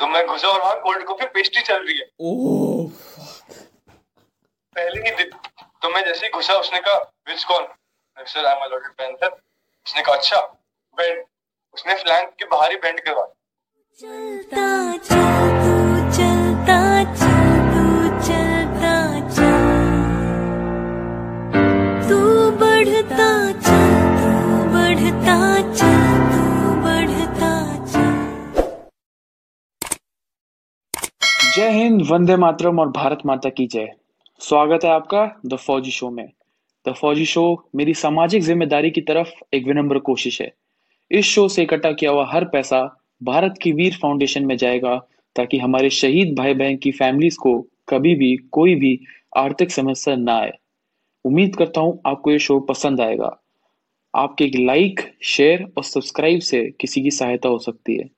तो मैं घुसा और वहाँ कोल्ड कॉफ़ी पेस्ट्री चल रही है। ओह पहले ही दिन तो मैं जैसे ही घुसा उसने कहा विच कौन sir I am allotted panther उसने कहा अच्छा बेंड उसने फ्लैंक के बाहर ही बेंड करवा जय हिंद, वंदे मातरम और भारत माता की जय। स्वागत है आपका द फौजी शो में। द फौजी शो मेरी सामाजिक ज़िम्मेदारी की तरफ़ एक विनम्र कोशिश है। इस शो से इकट्ठा किया हुआ हर पैसा भारत की वीर फाउंडेशन में जाएगा, ताकि हमारे शहीद भाई बहन की फैमिलीज़ को कभी भी, कोई भी आर्थिक समस्या ना आए। उम्मीद करता हूँ आपको ये शो पसंद आएगा। आपके एक लाइक शेयर और सब्सक्राइब से किसी की सहायता हो सकती है।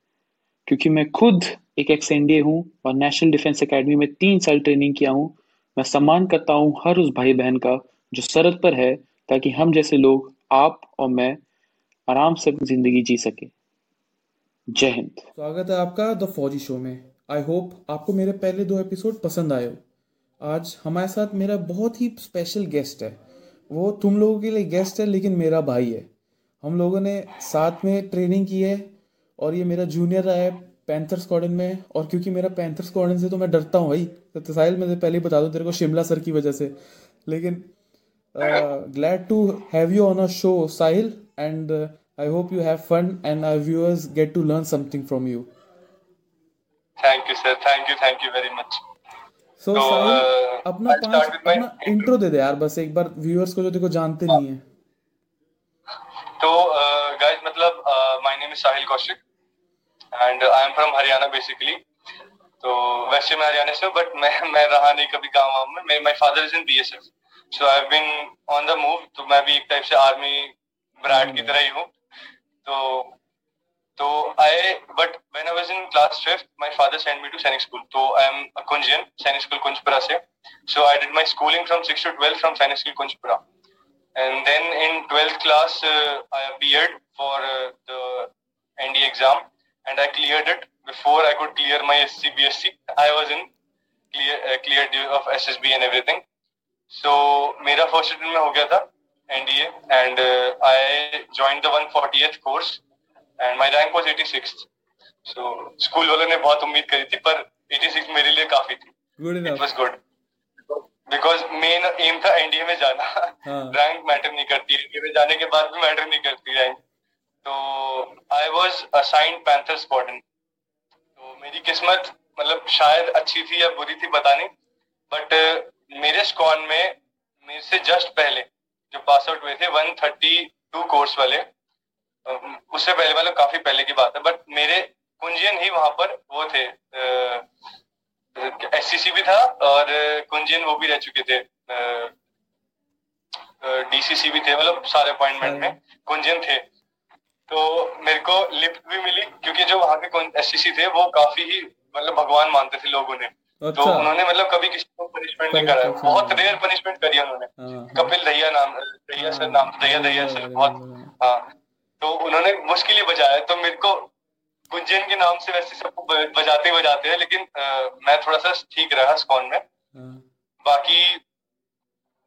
क्योंकि मैं खुद एक एक्स एनडीए हूँ और नेशनल डिफेंस एकेडमी में तीन साल ट्रेनिंग किया हूँ। मैं सम्मान करता हूँ हर उस भाई बहन का जो सरहद पर है, ताकि हम जैसे लोग, आप और मैं, आराम से ज़िंदगी जी सके। जय हिंद। स्वागत है आपका द फौजी शो में। आई होप आपको मेरे पहले दो एपिसोड पसंद आए हो। आज हमारे साथ मेरा बहुत ही स्पेशल गेस्ट है। वो तुम लोगों के लिए गेस्ट है, लेकिन मेरा भाई है। हम लोगों ने साथ में ट्रेनिंग की है और ये मेरा जूनियर रहा है। पैंथर स्क्वाडन में और क्योंकि मेरा पैंथर स्क्वाडन से तो मैं डरता हूँ भाई तो साहिल मैं पहले ही बता दूँ तेरे को शिमला सर की वजह से। लेकिन glad to have you on our show sahil and uh, i hope you have fun and our viewers get to learn something from you. Thank you sir thank you thank you very much so तो, साहिल uh, अपना पाँच अपना intro दे दे यार बस एक बार viewers को जो देखो जानते नहीं है। तो गाइस मतलब my name is Sahil Kaushik and I am from Haryana basically तो वैसे मैं हरियाणा से बट मैं मैं रहा नहीं कभी गाँव वाँव में। My father is in BSF so I been on the move तो मैं भी एक टाइप से आर्मी ब्राड की तरह ही हूँ। तो तो I but when I was in class fifth my father send me to Sainik school तो I am Kunjian Sainik school Kunjpura से। So I did my schooling from 6 to 12 from Sainik school Kunjpura and then in 12th class uh, i appeared for uh, the nd exam. And i cleared it before i could clear my scbsc i was in clear uh, cleared of ssb and everything. So मेरा first attempt में हो गया था NDA and I joined the 140th course and my rank was 86th so school वालों ने बहुत उम्मीद करी थी पर 86 मेरे लिए काफ़ी थी। Good it enough was good because main aim था एनडीए में जाना। हाँ। रैंक मैटर नहीं करती एनडीए में जाने के बाद भी मैटर नहीं करती रैंक तो I was assigned panther squadron तो मेरी किस्मत मतलब शायद अच्छी थी या बुरी थी पता नहीं। बट मेरे स्क्वाड में मेरे से जस्ट पहले जो पास आउट हुए थे 132 कोर्स वाले उससे पहले मतलब काफ़ी पहले की बात है। बट मेरे कुंजियन ही वहाँ पर वो थे एससीसी भी था और कुंजियन वो भी रह चुके थे डीसीसी भी थे मतलब सारे अपॉइंटमेंट में। कुंजियन थे। तो मेरे को लिफ्ट भी मिली क्योंकि जो वहाँ के एससीसी थे वो काफ़ी ही मतलब भगवान मानते थे लोग उन्हें तो अच्छा। उन्होंने मतलब कभी किसी को पनिशमेंट नहीं करा। बहुत रेयर पनिशमेंट करी है उन्होंने। हाँ, कपिल दहिया नाम दहिया सर नाम दहिया दहिया सर बहुत हाँ, हाँ। तो उन्होंने मुश्किल ही बजाया। तो मेरे को गुंजन के नाम से वैसे सबको बजाते ही बजाते हैं लेकिन अ, मैं थोड़ा सा ठीक रहा स्कॉन में। हाँ, बाकी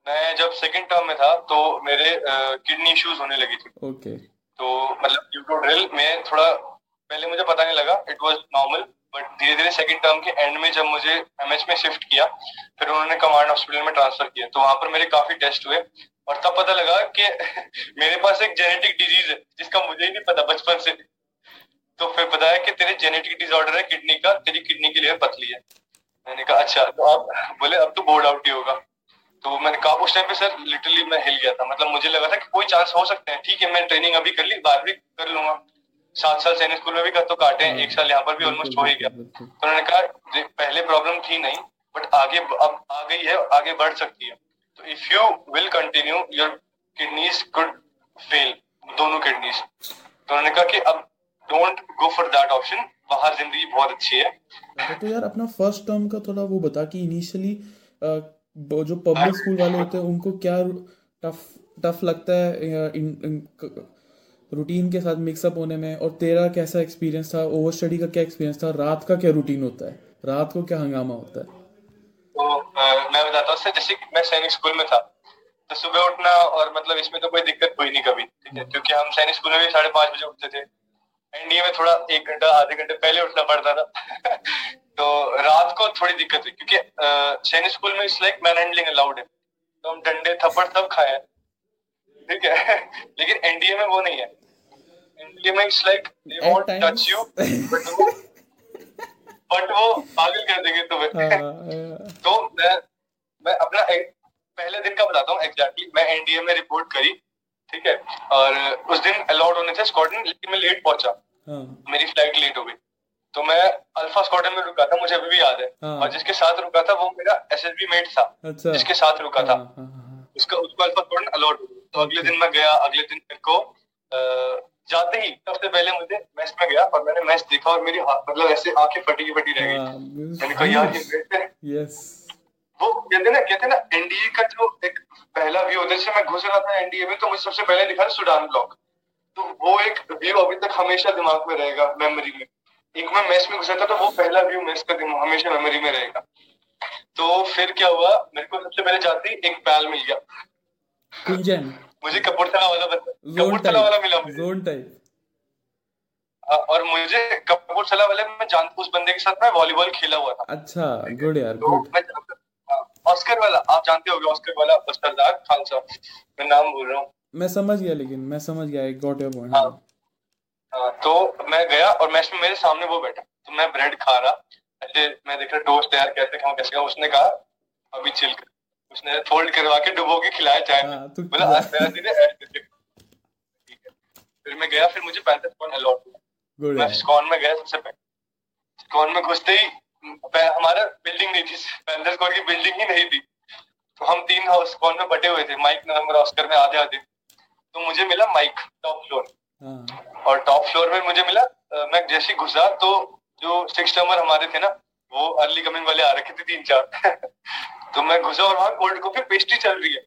मैं जब सेकंड टर्म में था तो मेरे किडनी इश्यूज़ होने लगी थी। ओके तो मतलब ड्यू टू ड्रिल में थोड़ा पहले मुझे पता नहीं लगा इट वॉज़ नॉर्मल बट धीरे धीरे सेकंड टर्म के एंड में जब मुझे एमएच में शिफ्ट किया, फिर उन्होंने कमांड हॉस्पिटल में ट्रांसफ़र किया तो वहाँ पर मेरे काफ़ी टेस्ट हुए, और तब पता लगा कि मेरे पास एक जेनेटिक डिज़ीज़ है, जिसका मुझे ही नहीं पता बचपन से। तो फिर बताया कि तेरे जेनेटिक डिसऑर्डर है किडनी का, तेरी किडनी की लेयर पतली है। मैंने कहा अच्छा तो आप बोले, अब तो बोर्ड आउट ही होगा। तो मैंने कहा उस टाइम पे सर लिटरली मैं हिल गया था। मतलब मुझे लगा था कि कोई चांस हो सकते हैं। ठीक है मैं ट्रेनिंग अभी कर ली बाद भी कर लूँगा। सात साल सैनिक स्कूल में भी कर तो काटे हैं एक साल यहाँ पर भी ऑलमोस्ट हो ही गया। तो उन्होंने कहा पहले प्रॉब्लम थी नहीं बट आगे अब आ गई है आगे बढ़ सकती है। तो if you will continue your kidneys could fail दोनों किडनीज तो उन्होंने कहा कि अब don't go for that option बाहर ज़िंदगी बहुत अच्छी है। अच्छा, तो यार अपना फ़र्स्ट टर्म का थोड़ा वो बता कि इनिशियली जो पब्लिक स्कूल वाले होते हैं उनको क्या टफ टफ लगता है या इन, इन, रूटीन के साथ मिक्सअप होने में? और तेरा कैसा एक्सपीरियंस था? ओवर स्टडी का क्या एक्सपीरियंस था? रात का क्या रूटीन होता है? रात को क्या हंगामा होता है? तो मैं बताता हूँ जैसे मैं सैनिक स्कूल में था तो सुबह उठना और मतलब इसमें तो कोई दिक्कत हुई नहीं कभी ठीक है? क्योंकि हम सैनिक स्कूल में भी साढ़े पाँच बजे उठते थे। एनडीए में थोड़ा एक घंटा आधे घंटे पहले उठना पड़ता था। तो रात को थोड़ी दिक्कत हुई क्योंकि सैनिक स्कूल में it's like man handling allowed है। तो हम डंडे थप्पड़ सब खाए। ठीक है? लेकिन एनडीए में वो नहीं है। एनडीए में it's like they won't touch you but वो बट वो पागल कर देंगे तुम्हें। हाँ, तो मैं मैं अपना पहले दिन का बताता हूँ एग्जैक्टली मैं एनडीए में रिपोर्ट करी ठीक है? और उस दिन अलाउड होने थे स्कॉटलैंड लेकिन मैं लेट पहुँचा। हाँ, मेरी फ़्लाइट लेट हो गई। तो मैं अल्फ़ा स्कॉटलैंड में रुका था मुझे अभी भी याद है। हाँ। और जिसके साथ रुका था वो मेरा एस एस बी मेट था। अच्छा। जिसके साथ रुका था। हाँ, हाँ, हाँ, उसका उसको अल्फ़ा हो गई तो अगले दिन मैं गया अगले दिन मेरे को जाते ही सबसे पहले मुझे मैच में गया और मैंने मैच देखा और मेरी मतलब ऐसे आँखें फटी की फटी रह गई मैंने कहा यार ये मैच है। यस वो कहते ना कहते ना एनडीए का जो एक पहला व्यू होता है जैसे मैं घुस रहा था एनडीए में तो मुझे सबसे पहले दिखा सुडान ब्लॉक तो वो एक व्यू अभी तक हमेशा दिमाग में रहेगा मेमोरी में। एक मैं मैच में घुसा था तो वो पहला व्यू मैच का दिमाग- हमेशा मेमोरी में रहेगा। तो फिर क्या हुआ? मेरे को सबसे पहले जाते ही एक पैल मिल गया। कुंजन मुझे कपूरथला वाला कपूरथला वाला मिला मुझे। जोन टाइप और मुझे कपूरथला वाले में जान उस बंदे के साथ मैं वॉलीबॉल खेला हुआ था। अच्छा गुड यार तो गुड हाँ, ऑस्कर वाला आप जानते होगे ऑस्कर वाला सरदार खान साहब मैं नाम बोल रहा हूँ। मैं समझ गया लेकिन मैं समझ गया गॉट योर पॉइंट। हाँ, तो मैं गया और मैच में मेरे सामने वो बैठा। तो मैं ब्रेड खा रहा ऐसे मैं देख रहा टोस्ट यार कैसे खाऊं कैसे खाऊं? उसने कहा अभी चिल कर। उसने फोल्ड करवा के डुबो के खिलाया चाय में। हाँ, तो बोला है। फिर मैं गया फिर मुझे पैंतीस कौन अलॉट हुआ मैं स्कॉन में गया सबसे पहले। स्कॉन में घुसते ही हमारा बिल्डिंग नहीं थी पैंतीस कौन की बिल्डिंग ही नहीं थी। तो हम तीन हाउस स्कॉन में बटे हुए थे। माइक नंबर ऑस्कर में आधे आधे तो मुझे मिला माइक टॉप फ्लोर और टॉप फ्लोर में मुझे मिला मैं जैसे ही घुसा तो जो सिक्स टर्मर हमारे थे ना वो अर्ली कमिंग वाले आ रखे थे तीन चार। तो मैं घुसा और वहाँ कोल्ड कॉफ़ी पेस्ट्री चल रही है।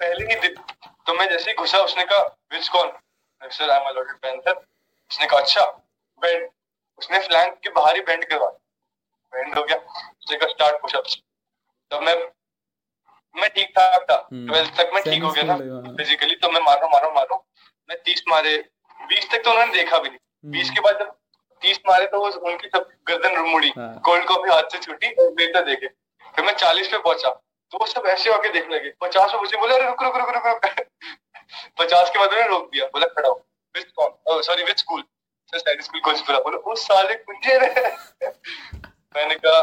पहले ही दिन तो मैं जैसे ही घुसा उसने कहा विच कौन? Sir I am allotted panther उसने कहा अच्छा बेंड उसने फ्लैंक के बाहर ही बेंड करवा बेंड हो गया। उसने कहा स्टार्ट पुशअप्स तब मैं मैं ठीक ठाक था। हम्म। ट्वेल्थ तक मैं ठीक हो गया था। फिजिकली तो मैं मारो मारो मारो। मैं तीस मारे। बीस तक तो उन्होंने देखा भी नहीं। हम्म। बीस के बाद जब तीस मारे तो उनकी सब गर्दन मुड़ी हाँ। कोल्ड कॉफ़ी हाथ से छूटी और बेहतर देखे। फिर मैं चालीस पे पहुँचा। तो वो सब ऐसे होके देखने लगे। पचास पे मुझे बोला अरे रुक रुक रुक रुक रुक। पचास के बाद उन्होंने रोक दिया। बोला खड़ा हो। विच कौन sorry which school sir school coach बोला बोला उस साले कुंजे मैंने कहा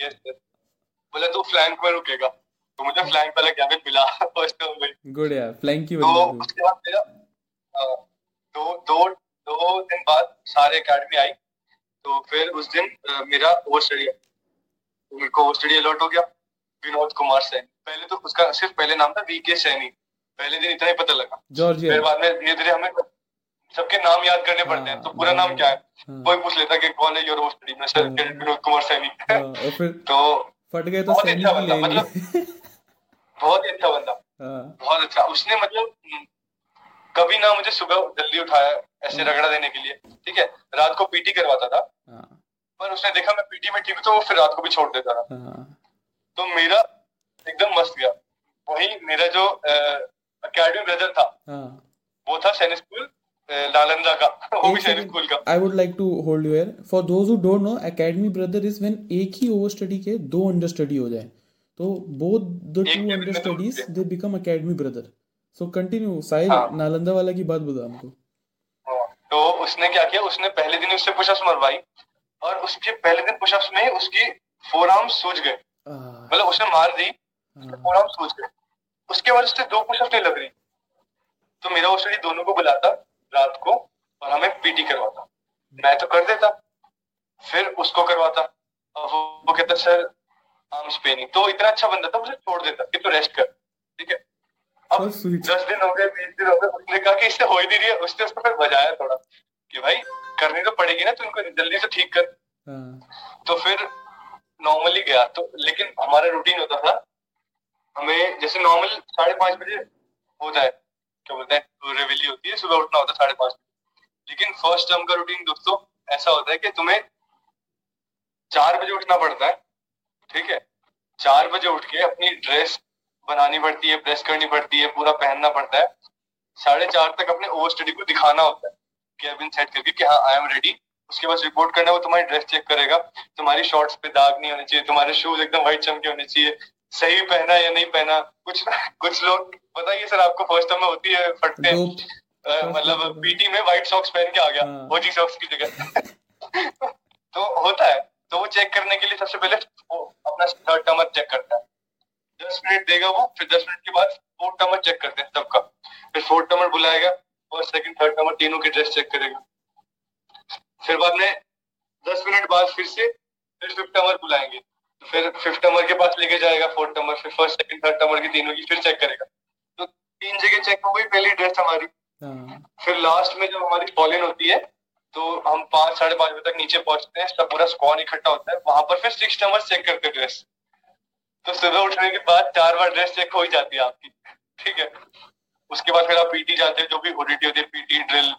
यस सर बोला तू फ्लैंक में रुकेगा। तो मुझे फ्लैंक वाला भी मिला फ़र्स्ट टर्म में। गुड यार फ्लैंक की तो वजह से। उसके बाद मेरा दो दो दो दिन बाद सारे एकेडमी आई तो फिर उस दिन मेरा ओवर स्टडी तो मेरे को ओवर स्टडी अलॉट हो गया विनोद कुमार सैनी। पहले तो उसका सिर्फ़ पहले नाम था वी के सैनी। पहले दिन इतना ही पता लगा। जॉर्जिया फिर बाद में धीरे धीरे हमें सबके नाम याद करने पड़ते हैं तो पूरा नाम क्या है? हाँ, कोई पूछ लेता कि कौन है योर ओवर स्टडी में सर हाँ। विनोद कुमार सैनी। हाँ, तो फट गए तो बहुत सैनी अच्छा मतलब- बहुत ही अच्छा बंदा। हाँ, बहुत अच्छा। उसने मतलब हम्म, कभी ना मुझे सुबह जल्दी उठाया ऐसे हम्म। रगड़ा देने के लिए ठीक है? रात को पीटी करवाता था। हाँ, पर उसने देखा मैं पीटी में ठीक तो वो फिर रात को भी छोड़ देता था। हाँ, तो मेरा एकदम मस्त गया। वही मेरा जो अकेडमी ब्रदर था हाँ। वो था सैनिक स्कूल नालंदा का। वो भी सैनिक स्कूल एक ही ओवर स्टडी के दो अंडर स्टडी हो जाए। तो both the two में दो they become academy brother. So continue. साहिल हाँ। नालंदा वाला की बात बता हमको हाँ, तो उसने क्या किया? उसने पहले दिन उससे पुशअप्स मरवाई और उसके पहले दिन पुशअप्स में उसकी फोर आर्म सूज गए। मतलब उसने मार दी हाँ, फोर आर्म सूज गए। उसके बाद उससे दो पुशअप्स नहीं लग रही। तो मेरा वो स्टडी दोनों को बुलाता रात को और हमें पीटी करवाता। मैं तो कर देता फिर उसको करवाता। और वो, वो कहता सर आर्म्स पेनिंग तो इतना अच्छा बंदा था मुझे छोड़ देता। कि तू रेस्ट कर। ठीक है? अब दस दिन हो गए बीस दिन हो गए उसने कहा कि इससे हो ही नहीं रही है। उसने उसको फिर बजाया थोड़ा कि भाई करनी तो पड़ेगी ना तू इनको जल्दी से ठीक कर। हाँ, तो फिर नॉर्मली गया। तो लेकिन हमारा रूटीन होता था हमें जैसे नॉर्मल साढ़े पाँच बजे हो जाए क्या बोलते हैं रेवेली होती है सुबह उठना होता है साढ़े पाँच लेकिन फ़र्स्ट टर्म का रूटीन दोस्तों ऐसा होता है कि तुम्हें चार बजे उठना पड़ता है ठीक है? चार बजे उठ के अपनी ड्रेस बनानी पड़ती है प्रेस करनी पड़ती है पूरा पहनना पड़ता है। साढ़े चार तक अपने ओवर स्टडी को दिखाना होता है कैबिन सेट करके कि हाँ आई एम रेडी उसके बाद रिपोर्ट करना है, वो तुम्हारी ड्रेस चेक करेगा। तुम्हारी शॉर्ट्स पे दाग नहीं होने चाहिए तुम्हारे शूज़ एकदम व्हाइट चमके होने चाहिए। सही पहना या नहीं पहना कुछ कुछ लोग बताइए सर आपको फ़र्स्ट टाइम में होती है फटते हैं। मतलब पीटी में व्हाइट सॉक्स पहन के आ गया हाँ। ओजी सॉक्स की जगह। तो होता है। तो वो चेक करने के लिए सबसे पहले वो अपना थर्ड टर्मर चेक करता है। दस मिनट देगा वो फिर दस मिनट के बाद फोर्थ टर्मर चेक करते हैं सबका। फिर फोर्थ टर्मर बुलाएगा फ़र्स्ट सेकंड थर्ड टर्मर तीनों की ड्रेस चेक करेगा। फिर बाद में दस मिनट बाद फिर से फिर फिफ्थ टर्मर बुलाएँगे। तो फिर फिफ्थ टर्मर के पास लेके जाएगा फोर्थ टर्मर फिर फ़र्स्ट सेकंड थर्ड टर्मर की तीनों की फिर चेक करेगा। तो तीन जगह चेक हो गई पहली ड्रेस हमारी। हाँ। फिर लास्ट में जब हमारी फॉलिन होती है तो हम पाँच साढ़े पाँच बजे तक नीचे पहुँचते हैं सब पूरा स्क्वाड इकट्ठा होता है। वहाँ पर फिर सिक्स नंबर चेक करते हैं ड्रेस तो सुबह उठने के बाद चार बार ड्रेस चेक हो ही जाती है आपकी। ठीक है? उसके बाद फिर आप पीटी जाते हो जो भी ओडीटी होती है पीटी ड्रिल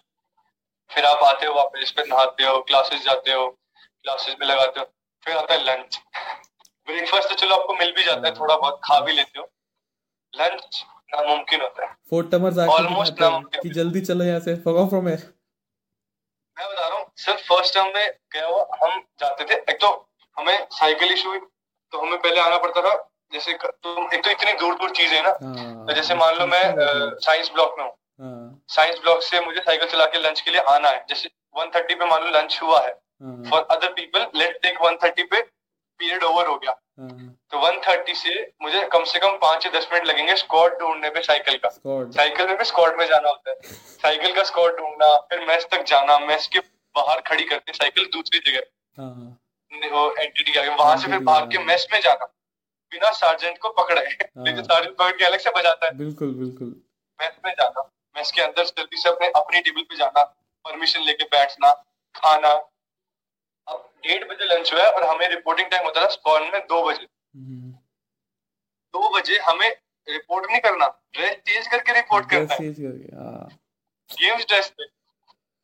फिर आप आते हो वापस फिर नहाते हो क्लासेस जाते हो क्लासेस में लगाते हो फिर आता है लंच ब्रेकफास्ट तो चलो आपको मिल भी जाता है थोड़ा बहुत खा भी लेते हो। लंच नामुमकिन होता है। हैं नामुमकिन। कि जल्दी चलो यहाँ से फॉग ऑफ़ फ्रॉम हियर हूँ सिर्फ़ फ़र्स्ट टर्म में क्या हुआ? हम जाते थे। एक तो हमें साइकिल इशू हुई तो हमें पहले आना पड़ता था। जैसे तुम एक तो इतनी दूर दूर चीज़ है ना। हाँ तो जैसे मान लो मैं साइंस ब्लॉक में हूँ। हाँ। साइंस ब्लॉक से मुझे साइकिल चला के लंच के लिए आना है। जैसे 130 पे मान लो लंच हुआ है। हाँ for other people let take 130 पे पीरियड ओवर हो गया। हाँ तो 130 से मुझे कम से कम पाँच या दस मिनट लगेंगे स्कॉट ढूँढने पे साइकिल का। साइकिल में भी स्कॉट में जाना होता है। साइकिल का स्कॉट ढूंढना फिर मैस तक जाना मैस के बाहर खड़ी करते साइकिल दूसरी जगह। हाँ हाँ। वो एंटिटी के आगे वहाँ से फिर भाग के मेस में जाना। बिना सार्जेंट को पकड़े। लेकिन सार्जेंट पकड़ के अलग से बजाता है। बिल्कुल बिल्कुल। मेस में जाना। मेस के अंदर जल्दी से अपने अपनी टेबल पे जाना। परमिशन लेके बैठना खाना। अब डेढ़ बजे लंच हुआ है और हमें रिपोर्टिंग टाइम होता था स्कॉन में दो बजे। हम्म, दो बजे हमें रिपोर्ट नहीं करना। ड्रेस चेंज करके रिपोर्ट करना है। करके हाँ। गेम्स ड्रेस पे।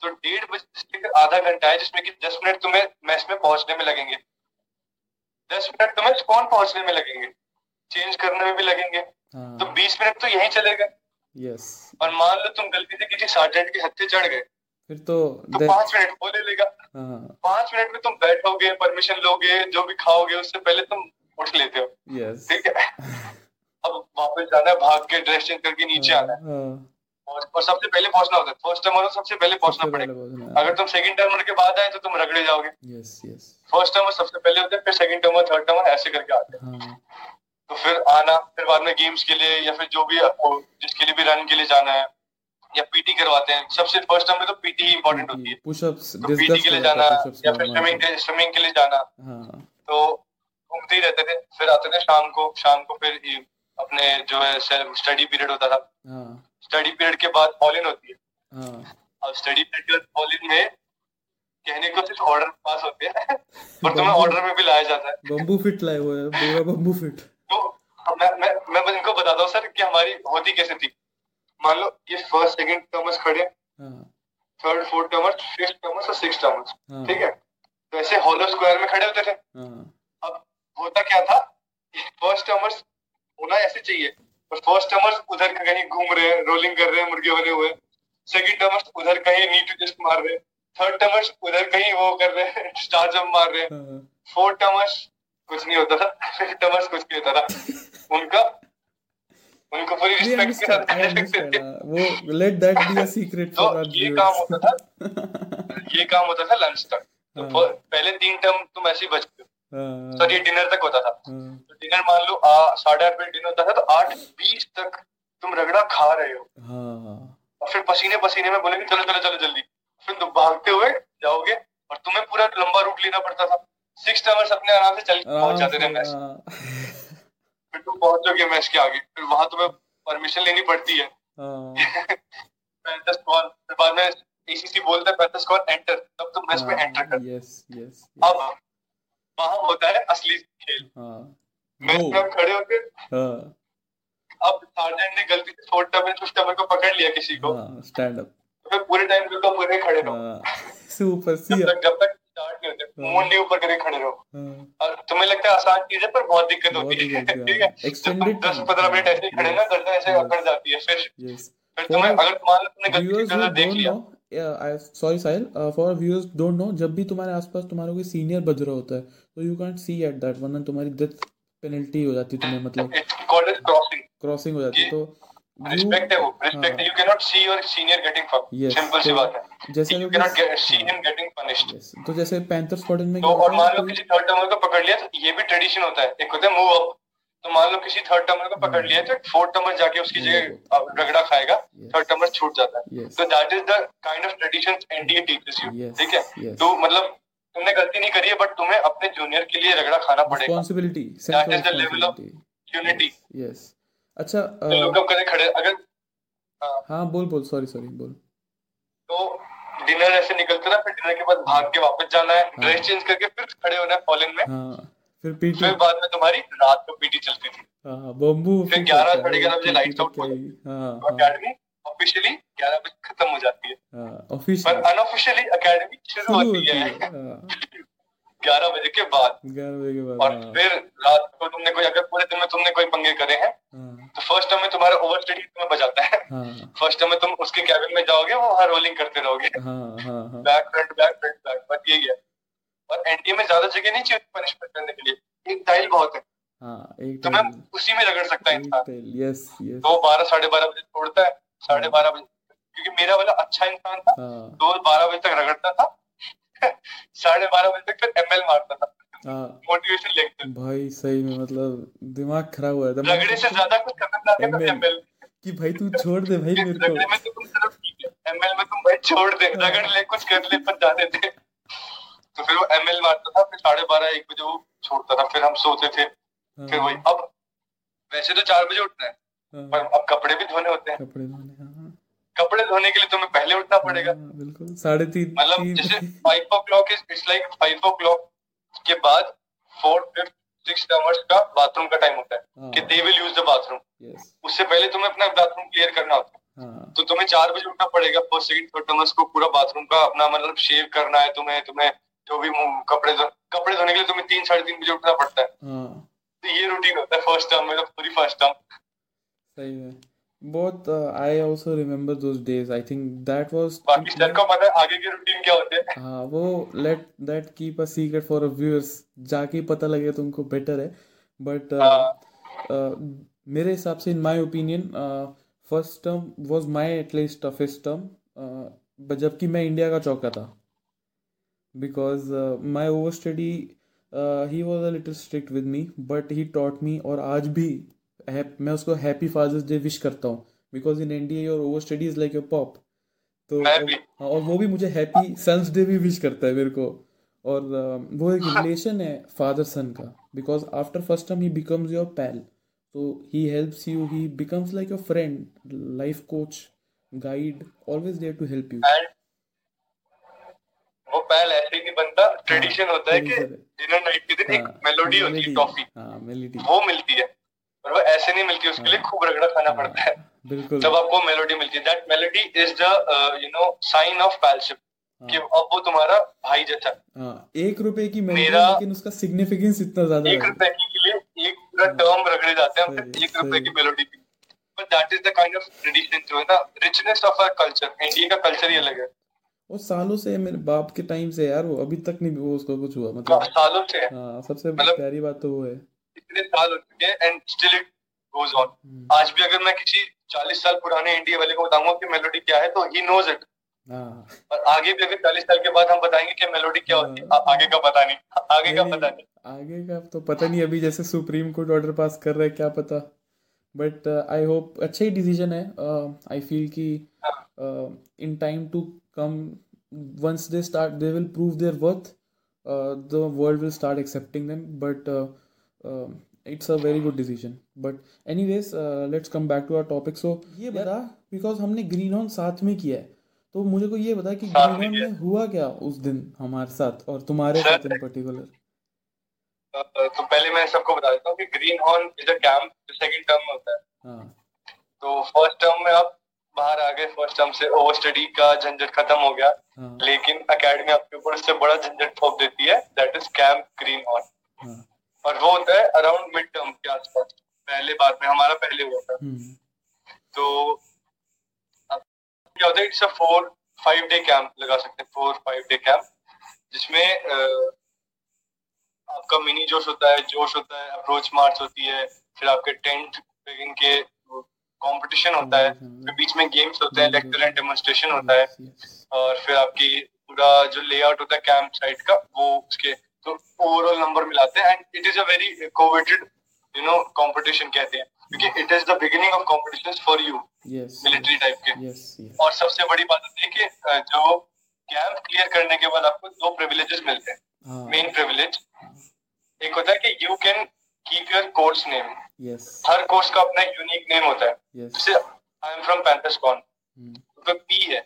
तो डेढ़ बजे से लेकर आधा घंटा है जिसमें कि दस मिनट तुम्हें मैच में पहुँचने में लगेंगे। दस मिनट तुम्हें स्कॉन पहुँचने में लगेंगे। चेंज करने में भी लगेंगे। तो हाँ बीस मिनट तो यहीं चलेगा। यस और मान लो तुम गलती से किसी सार्जेंट के हत्थे चढ़ गए फिर तो तो पाँच मिनट वो ले लेगा। हाँ। पाँच मिनट में तुम बैठोगे परमिशन लोगे जो भी खाओगे उससे पहले तुम उठ लेते हो। यस ठीक है? अब वापस जाना है भाग के ड्रेस चेंज करके नीचे आना है। हाँ। और, और सबसे पहले पहुँचना होता है। फ़र्स्ट टर्मर सबसे पहले पहुँचना पड़ेगा। अगर तुम सेकंड टर्मर के बाद आए तो तुम रगड़े जाओगे। यस यस फ़र्स्ट टर्मर सबसे पहले होते हैं फिर सेकंड टर्मर थर्ड टर्मर ऐसे करके आते हैं। हाँ। तो फिर आना फिर बाद में गेम्स के लिए या फिर जो भी आपको जिसके लिए भी रन के लिए जाना है या पीटी करवाते हैं। सबसे फ़र्स्ट टर्म में तो पीटी ही इंपॉर्टेंट होती है। पुशअप्स तो पीटी के लिए जाना या फिर स्विमिंग स्विमिंग के लिए जाना। तो घूमते ही रहते थे। फिर आते थे शाम को शाम को फिर अपने जो है स्टडी पीरियड होता था। हाँ। स्टडी पीरियड के बाद फॉलिन होती है। हाँ। अब स्टडी पीरियड के बाद फॉलिन में कहने को सिर्फ़ ऑर्डर पास होते हैं और तुम्हें ऑर्डर में भी लाया जाता है। बम्बू फिट लाए हुए हैं पूरा बम्बू फिट। तो मैं मैं मैं बस इनको बताता हूँ सर कि हमारी होती कैसे थी। मान लो ये फ़र्स्ट सेकंड टर्मस खड़े हाँ। Third fourth terms fifth terms और सिक्स टर्मस हाँ। ठीक है? तो ऐसे हॉलो स्क्वायर में खड़े होते थे। हाँ। अब होता क्या था? फ़र्स्ट टर्मर्स होना ऐसे चाहिए। और फ़र्स्ट टर्मर्स उधर कहीं घूम रहे हैं रोलिंग कर रहे हैं मुर्गे बने हुए सेकंड टर्मर्स उधर कहीं नीट जस्ट मार रहे हैं। थर्ड टर्मर्स उधर कहीं वो कर रहे हैं स्टार मार रहे हैं। हाँ फोर्थ टर्मर्स कुछ नहीं होता था। फिफ्थ टर्मर्स कुछ नहीं होता था। उनका उनको पूरी रिस्पेक्ट के साथ हाँ, वो be a secret तो for ये काम होता था। ये काम होता था लंच तक। तो हाँ। पहले तीन टर्म तुम ऐसे ही बचते हो हाँ, सर ये डिनर तक होता था। हाँ, तो डिनर मान लो साढ़े आठ बजे डिनर होता था तो आठ बीस तक तुम रगड़ा खा रहे हो। हाँ, और फिर पसीने पसीने में बोलेंगे चलो चलो चलो जल्दी। फिर तुम भागते हुए जाओगे और तुम्हें पूरा लंबा रूट लेना पड़ता था। सिक्स टावर्स अपने आराम से चल पहुँच जाते थे मैच हाँ, फिर तुम पहुंचोगे मैच के आगे। फिर वहाँ तुम्हें परमिशन लेनी पड़ती है। हाँ, बाद में एसीसी बोलते हैं पैंतीस कॉल एंटर तब तुम मैच में एंटर हाँ, कर। yes, yes, अब वहाँ होता है असली खेल। हाँ, मैच में हम खड़े होते हाँ, अब सार्जेंट ने गलती से फोर्थ टर्म फिफ्थ टर्म को पकड़ लिया किसी को। हाँ स्टैंड अप तो फिर पूरे टाइम बिल्कुल पूरे खड़े रहो। हाँ। सुपर जब तक जब तक स्टार्ट नहीं होते हाँ। मुंडी ऊपर करके खड़े रहो। हाँ। और तुम्हें लगता है आसान चीज़ है पर बहुत दिक्कत होती है। ठीक है? हाँ। Extended दस पंद्रह मिनट ऐसे खड़े ना गर्दन ऐसे. अकड़ जाती है। फिर फिर तुम्हें अगर मान लो तुमने गलती से who देख लिया। sorry Sahil uh, for viewers don't know जब भी तुम्हारे आसपास तुम्हारा कोई सीनियर बज रहा होता है तो you can't see at that वरना तुम्हारी डेथ पेनल्टी हो जाती तुम्हें मतलब क्रॉसिंग क्रॉसिंग हो जाती तो रिस्पेक्ट है वो रिस्पेक्ट हाँ। You can not see your senior getting fuck simple see तो बात है। जैसे you can not see him getting punished तो जैसे पैंथर्स स्क्वाड्रन में तो और मान लो किसी थर्ड टर्मर को पकड़ लिया तो ये भी ट्रेडिशन होता है। एक होता है मूव अप तो मान लो किसी थर्ड टर्मर को पकड़ लिया तो फोर्थ टर्मर जाके उसकी जगह रगड़ा खाएगा थर्ड टर्मर छूट जाता है। तो that is the kind of tradition NDA teachers you ठीक है? तो मतलब तुमने गलती नहीं करी है बट तुम्हें अपने जूनियर के लिए रगड़ा खाना पड़ेगा। Responsibility यूनिटी yes अच्छा तो लोग करे खड़े अगर हाँ, हाँ बोल बोल सॉरी सॉरी बोल। तो डिनर ऐसे निकलते ना फिर डिनर के बाद भाग के वापस जाना है। हाँ। ड्रेस चेंज करके फिर खड़े होना है फॉलन में। हाँ फिर पीटी। फिर बाद में तुम्हारी रात को पीटी चलती थी। हाँ बम्बू फिर 11 साढ़े ग्यारह बजे lights out हो। हाँ अकेडमी ऑफिशियली ग्यारह बजे खत्म हो जाती है। हाँ पर अनऑफिशियली अकेडमी शुरू होती है। है ग्यारह बजे के बाद। ग्यारह बजे के और बाद हाँ। फिर रात को तुमने कोई अगर पूरे दिन में तुमने कोई पंगे करे हैं तो फ़र्स्ट टर्म में तुम्हारा ओवर स्टडी तुम्हें बजाता है। फ़र्स्ट टर्म में तुम उसके कैबिन में जाओगे वो वहाँ रोलिंग करते रहोगे। Back front back front back बस यही है। और एनडीए में ज़्यादा जगह नहीं चाहिए पनिशमेंट करने के लिए। एक टाइल बहुत है। हाँ एक तुम्हें टाइम उसी में रगड़ सकता है इंसान। टाइम यस यस तो बारह साढ़े बारह बजे छोड़ता है। साढ़े बारह बजे क्योंकि मेरा वाला अच्छा इंसान था हाँ। तो बारह बजे तक रगड़ता था साढ़े बारह बजे तक फिर एमएल मारता था। हाँ। मोटिवेशन लेक्चर भाई सही में मतलब दिमाग खराब हुआ था रगड़े से ज़्यादा कुछ खतरनाक है तो एमएल कि भाई तू छोड़ दे भाई मेरे रगड़े में को तो तुम सिर्फ़ ठीक है। एमएल में तुम भाई छोड़ दे। रगड़ ले कुछ कर ले पर जाने दे। तो फिर वो एमएल मारता था फिर साढ़े बारह एक बजे वो छोड़ता था। फिर हम सोते थे। फिर वही हाँ अब वैसे तो चार बजे उठना है। पर हाँ। अब कपड़े भी धोने होते हैं। कपड़े धोने हाँ कपड़े धोने के लिए तुम्हें पहले उठना पड़ेगा। हाँ, बिल्कुल। साढ़े तीन मतलब जैसे five o'clock it's like five o'clock के बाद फोर्थ फिफ्थ सिक्स आवर्स का बाथरूम का टाइम होता है। कि हाँ they will use the bathroom उससे पहले तुम्हें अपना बाथरूम क्लियर करना होता है। हाँ। तो तुम्हें चार बजे उठना पड़ेगा। फ़र्स्ट सेकंड थर्ड नंबर्स को पूरा बाथरूम का अपना मतलब शेव करना है तुम्हें तुम्हें जो भी कपड़े धो कपड़े धोने के लिए तुम्हें तीन साढ़े तीन बजे उठना पड़ता है। हाँ। तो ये रूटीन होता है फ़र्स्ट टर्म में तो पूरी फ़र्स्ट टर्म सही है बहुत I also remember those days I think that was बाकी सर को पता है आगे के रूटीन क्या होते हैं? हाँ वो let that keep a secret for a viewers जाके पता लगे तुमको बेटर है। बट हाँ। मेरे हिसाब से in my opinion first term was my at least toughest term जबकि मैं इंडिया का चौका था। Because my over study he was a little strict with me but he taught me और आज भी मैं उसको हैप्पी फादर्स डे विश करता हूँ because in India your over study is like your pop तो हाँ, और वो भी मुझे हैप्पी सन्स डे भी विश करता है मेरे को। और वो एक रिलेशन है फादर सन का because after first time he becomes your pal तो he helps you he becomes like your friend life coach guide always there to help you वो पहल ऐसे ही नहीं बनता ट्रेडिशन होता है कि डिनर नाइट के दिन एक हाँ, मेलोडी होती है टॉफी हाँ मेलोडी वो मिलती है। और वो ऐसे नहीं मिलती उसके लिए हाँ। खूब रगड़ा खाना पड़ता है। बिल्कुल। तब आपको मेलोडी मिलती है that melody is the you know sign of palship कि हाँ, अब वो तुम्हारा भाई जैसा हाँ। एक रुपए की मेरा- लेकिन उसका सिग्निफिकेंस इतना ज़्यादा एक रुपए के लिए एक पूरा टर्म रगड़े जाते हैं एक रुपए की मेलोडी की but that is the kind of tradition जो है ना richness of our culture India का कल्चर ही अलग है। वो सालों से मेरे बाप के टाइम से यार वो अभी तक नहीं वो उसको कुछ हुआ हाँ, मतलब सालों से हाँ सबसे मतलब- प्यारी बात तो वो है। इतने साल हो चुके हैं and still it goes on आज भी अगर मैं किसी चालीस साल पुराने इंडिया वाले को बताऊँगा कि मेलोडी क्या है तो ही नोज़ इट हाँ। और आगे भी अगर चालीस साल के बाद हम बताएँगे कि मेलोडी क्या होती है आगे का पता नहीं आगे का पता नहीं। आगे का तो पता नहीं अभी जैसे सुप्रीम कोर्ट ऑर्डर पास कर रहा है क्या पता। बट आई होप अच्छा ही डिसीज़न है। आई फील कि in time to come once they start they will prove their worth uh, the world will start accepting them it's a very good decision. But anyways uh, let's come back to our topic. So ये बता because हमने green on साथ में किया है। तो मुझे को ये बता कि ग्रीन ऑन में हुआ क्या उस दिन हमारे साथ और तुम्हारे साथ इन पर्टिकुलर तो पहले मैं सबको बता देता हूँ कि greenhorn is a camp जो सेकंड टर्म में होता है। हाँ। तो फ़र्स्ट टर्म में आप बाहर आ गए फ़र्स्ट टर्म से ओवर स्टडी का झंझट खत्म हो गया। हाँ। लेकिन एकेडमी आपके ऊपर उससे बड़ा झंझट थोप देती है that is camp green on हाँ। और वो होता है अराउंड मिड टर्म के आसपास। पहले बार में हमारा पहले हुआ था। हम्म, तो क्या होता है it's a four five day camp लगा सकते हैं फोर फाइव डे कैंप जिसमें आपका मिनी जोश होता है जोश होता है अप्रोच मार्च होती है फिर आपके टेंट के कंपटीशन होता है फिर बीच में गेम्स होते हैं लेक्चर एंड डेमोन्स्ट्रेशन होता है. और फिर आपकी पूरा जो लेआउट होता है कैंप साइट का वो उसके तो ओवरऑल नंबर मिलाते हैं and it is a very coveted you know competition कहते हैं क्योंकि it is the beginning of competition for you military type के। Yes yes. और सबसे बड़ी बात है कि जो कैंप क्लियर करने के बाद आपको दो प्रिविलेजेस मिलते हैं। हाँ। मेन प्रिविलेज एक होता है कि you can keep your course name her course का अपना यूनिक नेम होता है। जैसे I am from Panthers con hmm, तो पी है।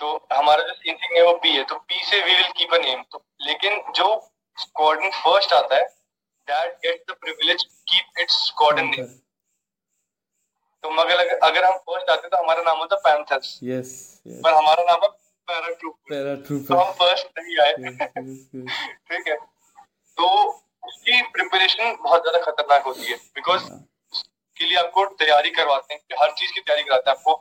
तो हमारा जो सीन है वो पी है। तो पी से we will keep a name तो लेकिन जो स्क्वाड्रन फ़र्स्ट आता है that get the privilege keep its squadron name तो मगर अगर, अगर हम फ़र्स्ट आते तो हमारा नाम होता पैंथर्स yes yes. पर हमारा नाम है पैराट्रूपर तो paratrooper हम फ़र्स्ट नहीं आए। ठीक है? तो उसकी प्रिपरेशन बहुत ज़्यादा खतरनाक होती है। बिकॉज़ हाँ, के लिए आपको तैयारी करवाते हैं कि हर चीज़ की तैयारी कराते हैं। आपको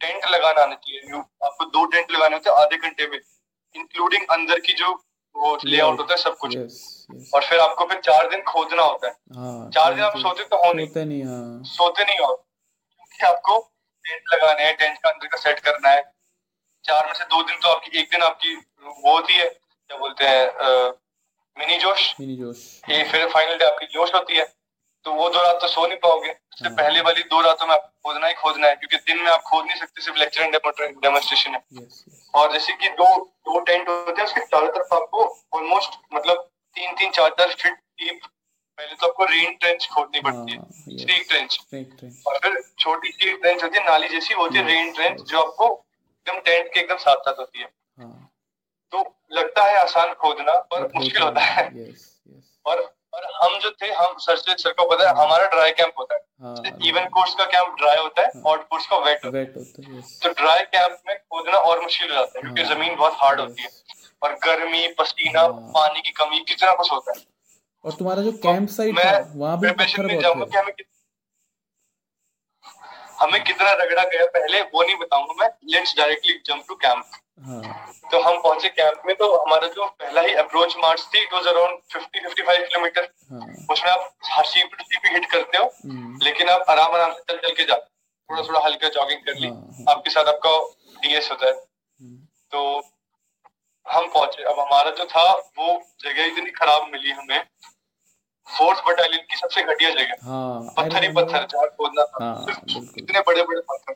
टेंट लगाना आना चाहिए। आपको दो टेंट लगाने होते हैं आधे घंटे में इंक्लूडिंग अंदर की जो वो लेआउट होता है सब कुछ। yes yes. और फिर आपको फिर चार दिन खोदना होता है। हाँ चार दिन आप सोते तो हो नहीं। सोते नहीं हाँ। सोते नहीं हो। क्योंकि आपको टेंट लगाने हैं टेंट का अंदर का सेट करना है। चार में से दो दिन तो आपकी एक दिन आपकी वो होती है क्या बोलते हैं मिनी जोश। मिनी जोश। ये फिर फाइनल डे आपकी जोश होती है। तो वो दो रात तो सो नहीं पाओगे। उससे हाँ। पहले वाली दो रातों में आपको खोदना ही खोदना है क्योंकि दिन में आप खोद नहीं सकते सिर्फ़ लेक्चर एंड डेमोन्स्ट्रेशन है। और जैसे कि दो दो टेंट होते हैं उसके चारों तरफ़ आपको ऑलमोस्ट मतलब तीन तीन चार चार फीट डीप पहले तो आपको रेन ट्रेंच खोदनी पड़ती है हाँ स्नेक ट्रेंच और फिर छोटी सी ट्रेंच होती है नाली जैसी होती है रेन ट्रेंच जो आपको एकदम टेंट के एकदम साथ साथ होती है। हाँ। तो लगता है आसान खोदना पर मुश्किल होता है। और और हम जो थे हम सर से सर को पता है हमारा ड्राई कैंप होता है। हाँ इवन कोर्स का कैंप ड्राई होता है हाँ। और कोर्स का वेट होता है। है तो ड्राई कैंप में खोदना और मुश्किल हो जाता है क्योंकि हाँ, ज़मीन बहुत हार्ड होती है और गर्मी पसीना हाँ। पानी की कमी कितना कुछ होता है। और तुम्हारा जो कैंप साइट मैं था वहाँ भी प्रिपरेशन पत्थर में बहुत जाऊँगा कि हमें हमें कितना रगड़ा गया पहले वो नहीं बताऊँगा मैं let's directly jump to camp हाँ तो हम पहुँचे कैंप में तो हमारा जो पहला ही अप्रोच मार्च थी इट वाज अराउंड 50 55 किलोमीटर हाँ। उसमें आप हसी सीपी हिट करते हो हम्म, लेकिन आप आराम आराम से चल चल के जाते हो। थोड़ा थोड़ा हल्का जॉगिंग कर ली। हाँ, हाँ। आपके साथ आपका डीएस होता है। हम्म, तो हम पहुँचे। अब हमारा जो था वो जगह इतनी खराब मिली हमें। फोर्थ बटालियन की सबसे घटिया जगह। हाँ पत्थर ही पत्थर जहाँ खोदना था। हाँ, इतने बड़े बड़े पत्थर।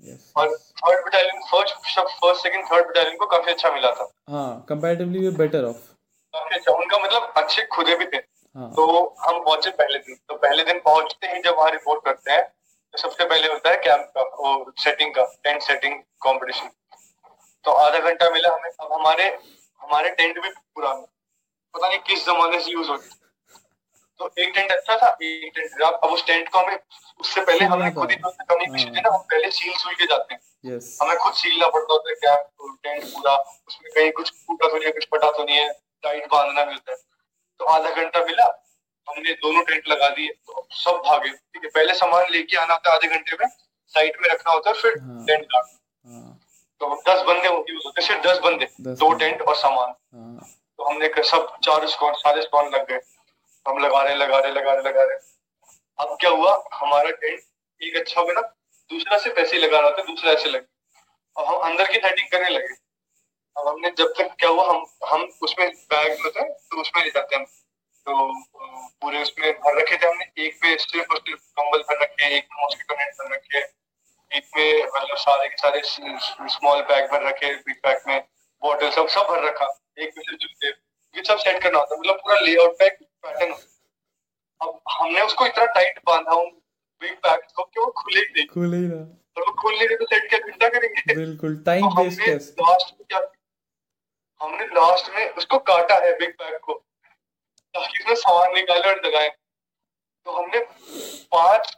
Yes, और third battalion first first second third battalion को काफ़ी अच्छा मिला था। हाँ कंपैरेटिवली वे बेटर ऑफ़ काफ़ी अच्छा उनका मतलब अच्छे खुदे भी थे। हाँ। तो हम पहुँचे पहले दिन। तो पहले दिन पहुँचते ही जब वहाँ रिपोर्ट करते हैं तो सबसे पहले होता है कैंप का वो सेटिंग का टेंट सेटिंग कंपटीशन तो आधा घंटा मिला हमें। अब हमारे हमारे टेंट भी पुराने पता नहीं किस जमाने से यूज़ होते तो एक टेंट अच्छा था एक टेंट खराब। अब उस टेंट को हमें उससे पहले हमें खुद ही तो कम्युनिकेशन थी ना हम पहले सील सुल के जाते हैं। हमें खुद सीलना पड़ता होता है क्या टेंट पूरा उसमें कहीं कुछ टूटा तो नहीं है कुछ फटा तो नहीं है टाइट बांधना मिलता है। तो आधा घंटा मिला हमने दोनों टेंट लगा दिए तो सब भागे। ठीक है पहले सामान लेके आना होता है आधे घंटे में साइड में रखना होता है फिर हाँ। टेंट का। हाँ। तो दस बंदे होते हैं सिर्फ़ दस बंदे दस दो टेंट और सामान। हाँ। तो हमने सब चार स्कॉन सारे स्कॉन लग गए। हम लगा रहे लगा रहे लगा रहे लगा रहे अब क्या हुआ? हमारा टेंट एक अच्छा बना दूसरा से पैसे लगाना होता है दूसरा ऐसे लगे। अब हम अंदर की सेटिंग करने लगे। अब हमने जब तक क्या हुआ, हम हम उसमें बैग होता है तो उसमें ले जाते हैं हम। तो पूरे उसमें भर रखे थे हमने। एक पे सिर्फ़ और सिर्फ़ कंबल भर रखे, एक में मॉस्किटो नेट भर रखे, एक में मतलब सारे के सारे स्मॉल बैग भर रखे बिग बैग में बॉटल सब सब भर रखा। एक में सिर्फ़ जूते ये सब सेट करना होता है। मतलब पूरा लेआउट का एक पैटर्न अब हमने उसको इतना टाइट बांधा हूँ बिग बैग को कि वो खुले ही नहीं खुले ही ना और वो खुल नहीं रहे तो सेट क्या करेंगे? बिल्कुल तो टाइम टेस्ट लास्ट में क्या हमने लास्ट में उसको काटा है बिग बैग को ताकि उसमें सामान निकाले और लगाए। तो हमने पाँच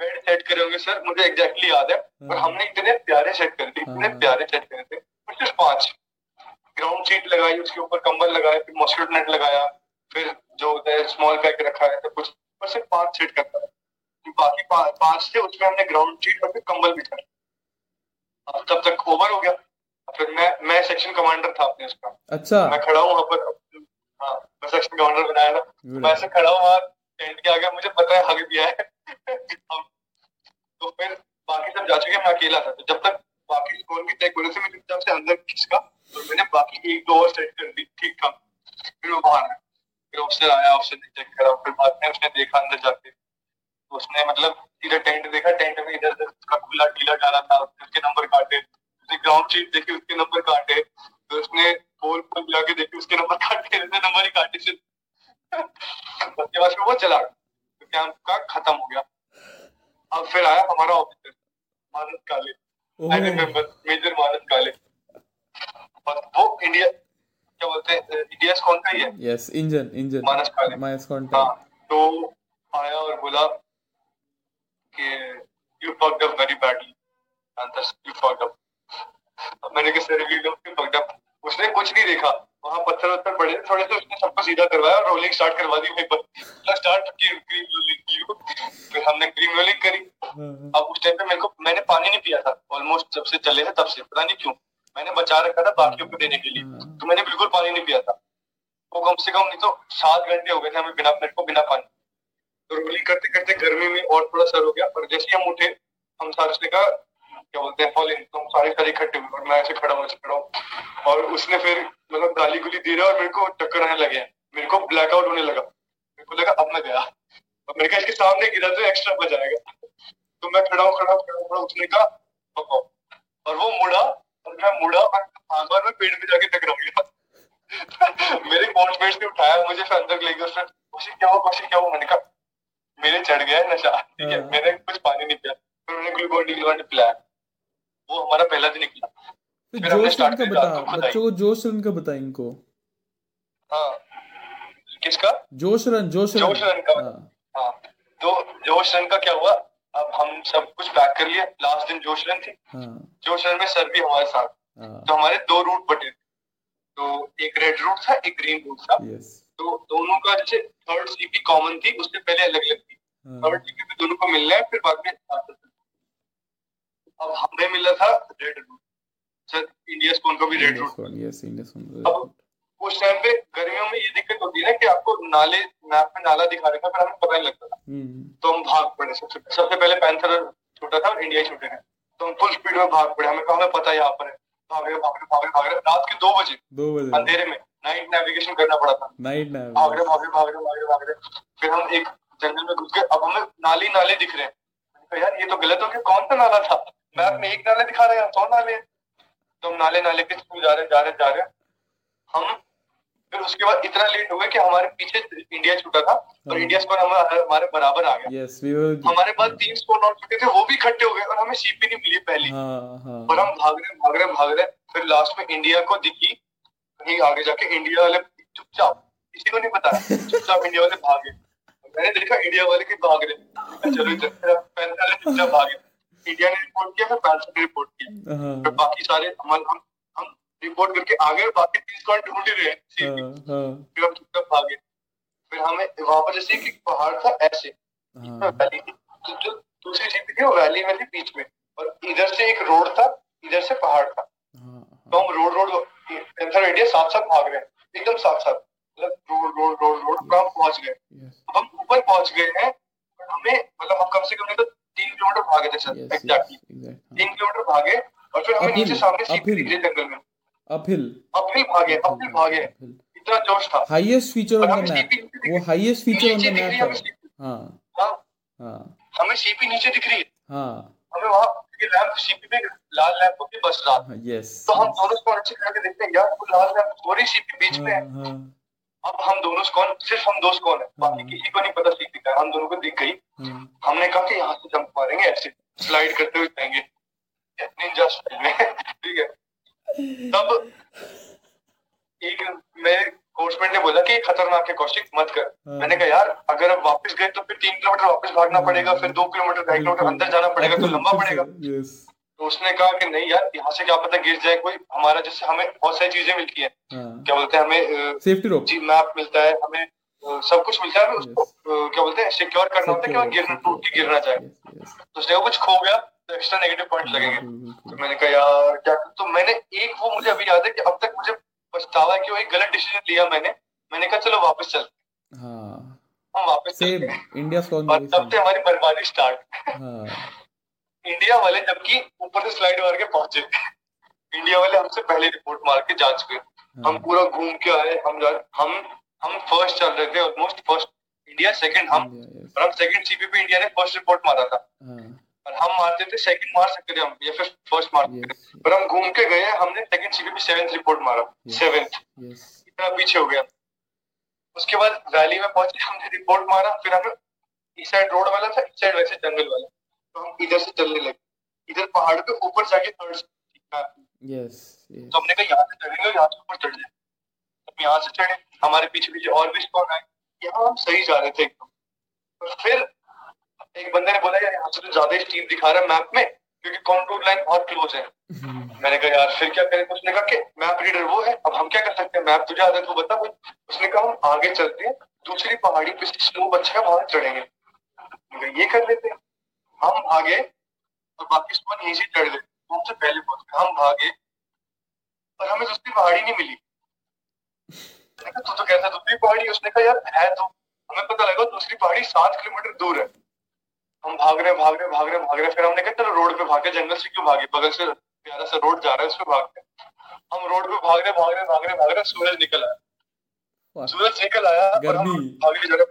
बेड सेट करे होंगे सर मुझे एग्जैक्टली याद है। और हमने इतने प्यारे सेट करे थे इतने हाँ। प्यारे सेट करे थे। सिर्फ़ पाँच। ग्राउंड शीट लगाई उसके ऊपर कंबल लगाया फिर मॉस्किटो नेट लगाया। फिर जो होता है स्मॉल पैक रखा है सब कुछ और सिर्फ़ पाँच सेट करता है बाकी पा, पाँच थे उसमें हमने ग्राउंड शीट और फिर कंबल बिछा अब तब तक ओवर हो गया। फिर मैं मैं सेक्शन कमांडर था अपने उसका। अच्छा। मैं खड़ा हूँ वहाँ पर। हाँ मैं सेक्शन कमांडर बनाया था। मैं ऐसे खड़ा हूँ वहाँ टेंट के आगे मुझे पता है हग दिया है। तो फिर बाकी सब जा चुके मैं अकेला था। तो जब तक बाकी स्कोर की हो रहे थे मैं चुपचाप से अंदर खिसका और मैंने बाकी एक दो और सेट कर दी। ठीक था। फिर वो बाहर आया। फिर ऑफिसर आया ऑफिसर ने चेक करा फिर बाद में उसने देखा अंदर जाके। तो उसने मतलब इधर टेंट देखा टेंट में इधर उधर उसका खुला ढीला डाला था उसके नंबर काटे। उसने ग्राउंड शीट देखी उसके नंबर काटे। तो उसने पोल पर जाके देखी उसके नंबर काटे उसने नंबर ही काटे सिर्फ़। उसके बाद वो चला तो कैंप का खत्म हो गया। अब फिर आया हमारा ऑफिसर मानस काले। मेजर मानस काले। और वो इंडिया क्या बोलते हैं इंडिया कौन का ही है? Yes engine engine. मानस काले माइनस हाँ? कांटेक्ट तो आया और बोला कि you fucked up very badly अंदर यू फक्ड अप मैंने कहा सर फक्ड अप उसने कुछ नहीं देखा। वहाँ पत्थर वत्थर पड़े थोड़े से उसने सबको सीधा करवाया और रोलिंग स्टार्ट करवा दी। पर स्टार्ट की क्रीम रोलिंग की फिर हमने क्रीम रोलिंग करी। अब उस टाइम पे मेरे को मैंने पानी नहीं पिया था। ऑलमोस्ट जब से चले थे तब से पता नहीं क्यों। मैंने बचा रखा था बाकियों को देने के लिए। हाँ। तो मैंने बिल्कुल पानी नहीं पिया था। वो कम से कम नहीं तो सात घंटे हो गए थे हमें बिना मेरे को बिना पानी। तो रोलिंग करते करते गर्मी में और थोड़ा सर हो गया। और जैसे हम उठे हम सारे उसने कहा क्या बोलते हैं फॉलिंग तो हम सारे सारे इकट्ठे हुए। और मैं ऐसे खड़ा हूँ खड़ा हूँ। और उसने फिर मतलब गाली गुली दे रहा और मेरे को चक्कर आने लगे। मेरे को ब्लैकआउट होने लगा। मेरे को लगा अब मैं गया। और मेरे कहा इसके सामने गिरा तो एक्स्ट्रा बजाएगा। तो मैं खड़ा हूँ खड़ा खड़ा खड़ा उसने कहा और वो मुड़ा और मैं मुड़ा और में पेड़ पे जाके टकरा गया। मेरे ने उठाया मुझे फिर अंदर ले गया उसने कौशिक क्या हुआ कौशिक क्या हुआ? मैंने कहा मेरे चढ़ गया है नशा ठीक है? हाँ। मैंने कुछ पानी नहीं पिया। फिर उन्होंने ग्लूकोन डी ग्लूकोन पिलाया। वो हमारा पहला दिन निकला। फिर हमने को खुदाई। बच्चों को जोश रन का बता इनको। हाँ। किसका? जोश रन जोश रन। जोश रन का। हाँ। हाँ। तो जोश रन का क्या हुआ? अब हम सब कुछ पैक कर लिया लास्ट दिन जोश रन थी। हाँ। जोश रन में सर भी हमारे साथ। हाँ। तो हमारे दो रूट बटे थे। तो एक रेड रूट था एक ग्रीन रूट था। यस तो दोनों का जैसे थर्ड सीपी कॉमन थी उससे पहले अलग अलग थी थर्ड सीपी पे दोनों को मिलना है फिर बाद में अब हमें मिला था red route sir India school को भी रेड रूट अब उस टाइम पे गर्मियों में ये दिक्कत होती है ना कि आपको नाले मैप में नाला दिखा रखा फिर हमें पता नहीं लगता था। हम्म। तो हम भाग पड़े सबसे सबसे पहले पैंथर छोटा था और इंडिया ही छोटे थे तो हम फुल स्पीड में भाग पड़े हमें कहा हमें पता है यहाँ पर है। भाग रहे भाग रहे भाग रहे भाग रहे। रात के दो बजे दो बजे। अंधेरे में नाइट नेविगेशन करना पड़ा था। नाइट भाग रहे भाग रहे भाग रहे भाग रहे भाग रहे। फिर हम एक जंगल में घुस गए। अब हमें नाले नाले दिख रहे हैं। कहा, यार ये तो गलत हो गया। कौन सा नाला था? मैप में एक नाले दिखा रहे हैं सौ नाले तो हम नाले नाले के थ्रू जा रहे जा रहे जा रहे हम फिर उसके बाद इतना लेट हो गया कि हमारे पीछे इंडिया छूटा था और हाँ। इंडिया स्कोर हमारे बराबर आ गया। यस वी वर हमारे पास तीन स्कोर नॉट चुके थे वो भी इकट्ठे हो गए और हमें सीपी नहीं मिली पहली। हाँ हाँ। और हम भाग रहे भाग रहे भाग रहे फिर लास्ट में इंडिया को दिखी कहीं आगे जाके इंडिया वाले चुपचाप किसी को नहीं पता चुपचाप इंडिया वाले भागे। मैंने देखा इंडिया वाले के भाग रहे। चलो इधर फिर चुपचाप भागे। इंडिया ने रिपोर्ट किया फिर पैंथर ने रिपोर्ट किया। हाँ। बाकी सारे हम हम करके आगे और बाकी तीन स्क्वाड ढूंढ ही रहे हैं। हाँ फिर हम चुपचाप भागे? फिर हमें वहाँ पर जैसे कि पहाड़ था ऐसे। हाँ। वैली थी जो दूसरी जीप थी वो वैली में थी बीच में। और इधर से एक रोड था इधर से पहाड़ था। तो हम रोड रोड पैंथर इंडिया साथ साथ भाग रहे हैं। एकदम साथ साथ मतलब रोड रोड रोड रोड पर हम पहुँच गए। अब हम ऊपर पहुँच गए हैं हमें मतलब हम कम से कम तो तीन किलोमीटर भागे थे सर। एग्जैक्टली तीन किलोमीटर भागे और फिर हमें नीचे सामने uphill. जंगल में। अपहिल अपहिल भागे अपहिल भागे इतना जोश था highest feature on the map दिख वो हाईएस्ट फीचर ऑन द रही मैप है है हमें सीपी हाँ हमें सीपी नीचे दिख रही है हाँ हमें वहाँ ये लैंप सीपी पे लाल लैंप होती बस रात हाँ यस तो हम दोनों स्कॉन अच्छे करके देखते हैं यार वो लाल लैंप सॉरी सीपी बीच में है अब हम दोनों स्कॉन सिर्फ़ हम दो स्कॉन है बाकी। किसी को नहीं पता सीपी का हम दोनों को दिख गई हमने कहा कि यहाँ से जंप मारेंगे ऐसे स्लाइड करते हुए जाएँगे निंजा स्टाइल में ठीक है तब एक मैं कोचमेट ने बोला कि खतरनाक है कौशिक मत कर। हाँ। मैंने कहा यार अगर अब वापस गए तो फिर तीन किलोमीटर वापस भागना पड़ेगा फिर दो किलोमीटर ढाई किलोमीटर अंदर जाना पड़ेगा तो लंबा पड़ेगा। तो उसने कहा कि नहीं यार यहाँ से क्या पता गिर जाए कोई हमारा जैसे हमें बहुत सारी चीज़ें मिलती है। हाँ। क्या बोलते हैं हमें सेफ्टी रोप जी मैप मिलता है हमें सब कुछ मिलता है उसको क्या बोलते हैं सिक्योर करना होता है कि गिरना टूट के गिरना चाहे यस यस तो उसने कुछ खो गया एक्स्ट्रा नेगेटिव पॉइंट लगेंगे। तो मैंने कहा यार क्या तो मैंने एक वो मुझे अभी याद है कि अब तक मुझे पछतावा है कि वो एक गलत डिसीज़न लिया मैंने। मैंने कहा चलो वापस चल हाँ। हम वापस सेम चलते हैं। इंडिया और तब से हमारी बर्बादी स्टार्ट हाँ। इंडिया वाले जबकि ऊपर से स्लाइड मार के पहुँचे। इंडिया वाले हमसे पहले रिपोर्ट मार के जा चुके। हम हाँ पूरा घूम के आए। हम हम हम फ़र्स्ट चल रहे थे ऑलमोस्ट फ़र्स्ट इंडिया सेकंड हम और हम सेकंड सीपीपी इंडिया ने फ़र्स्ट रिपोर्ट मारा था। हाँ। और हम मारते थे सेकंड मार सकते थे हम या फिर फ़र्स्ट मारते थे। पर हम घूम के गए हमने सेकंड सीपीपी सेवेंथ रिपोर्ट मारा सेवेंथ इतना पीछे हो गया। उसके बाद वैली में पहुँचे हमने रिपोर्ट मारा फिर हमें इस साइड रोड वाला था इस साइड वैसे जंगल वाला। तो हम इधर से चलने लगे। इधर पहाड़ पे ऊपर जाके थर्ड यस तो हमने कहा यहाँ से चढ़ेंगे यहाँ से ऊपर चढ़ जाए हम यहाँ से चढ़े हमारे पीछे पीछे और भी स्पॉट आए। यहाँ हम सही जा रहे थे एकदम। फिर एक बंदे ने बोला यार यहाँ से तो ज़्यादा स्टीप दिखा रहा है मैप में क्योंकि कॉन्टूर लाइन बहुत क्लोज है। मैंने कहा यार फिर क्या करें उसने कहा कि मैप रीडर वो है अब हम क्या कर सकते हैं? मैप तुझे आता है तो बता भाई उसने कहा हम आगे चलते हैं दूसरी पहाड़ी पे स्लोप अच्छा है वहाँ चढ़ेंगे। ये कर लेते हैं। हम भागे और बाकी स्पॉट यहीं से चढ़ गए। वो हमसे पहले पहुँच गए हम भागे और हमें दूसरी पहाड़ी नहीं मिली। मैंने तू तो कहता दूसरी पहाड़ी उसने कहा यार है तो। हमें पता लगा दूसरी पहाड़ी सात किलोमीटर दूर है। हम भाग रहे भाग रहे भाग रहे भाग रहे फिर हमने कहा चलो रोड पे भागे जंगल से क्यों भागे? बगल से प्यारा सा रोड जा रहा है उस पर भागते हैं। हम रोड पे भाग रहे भाग रहे भाग रहे भाग रहे सूरज निकल आया। सूरज निकल आया और हम गर्मी। भागे जा रहे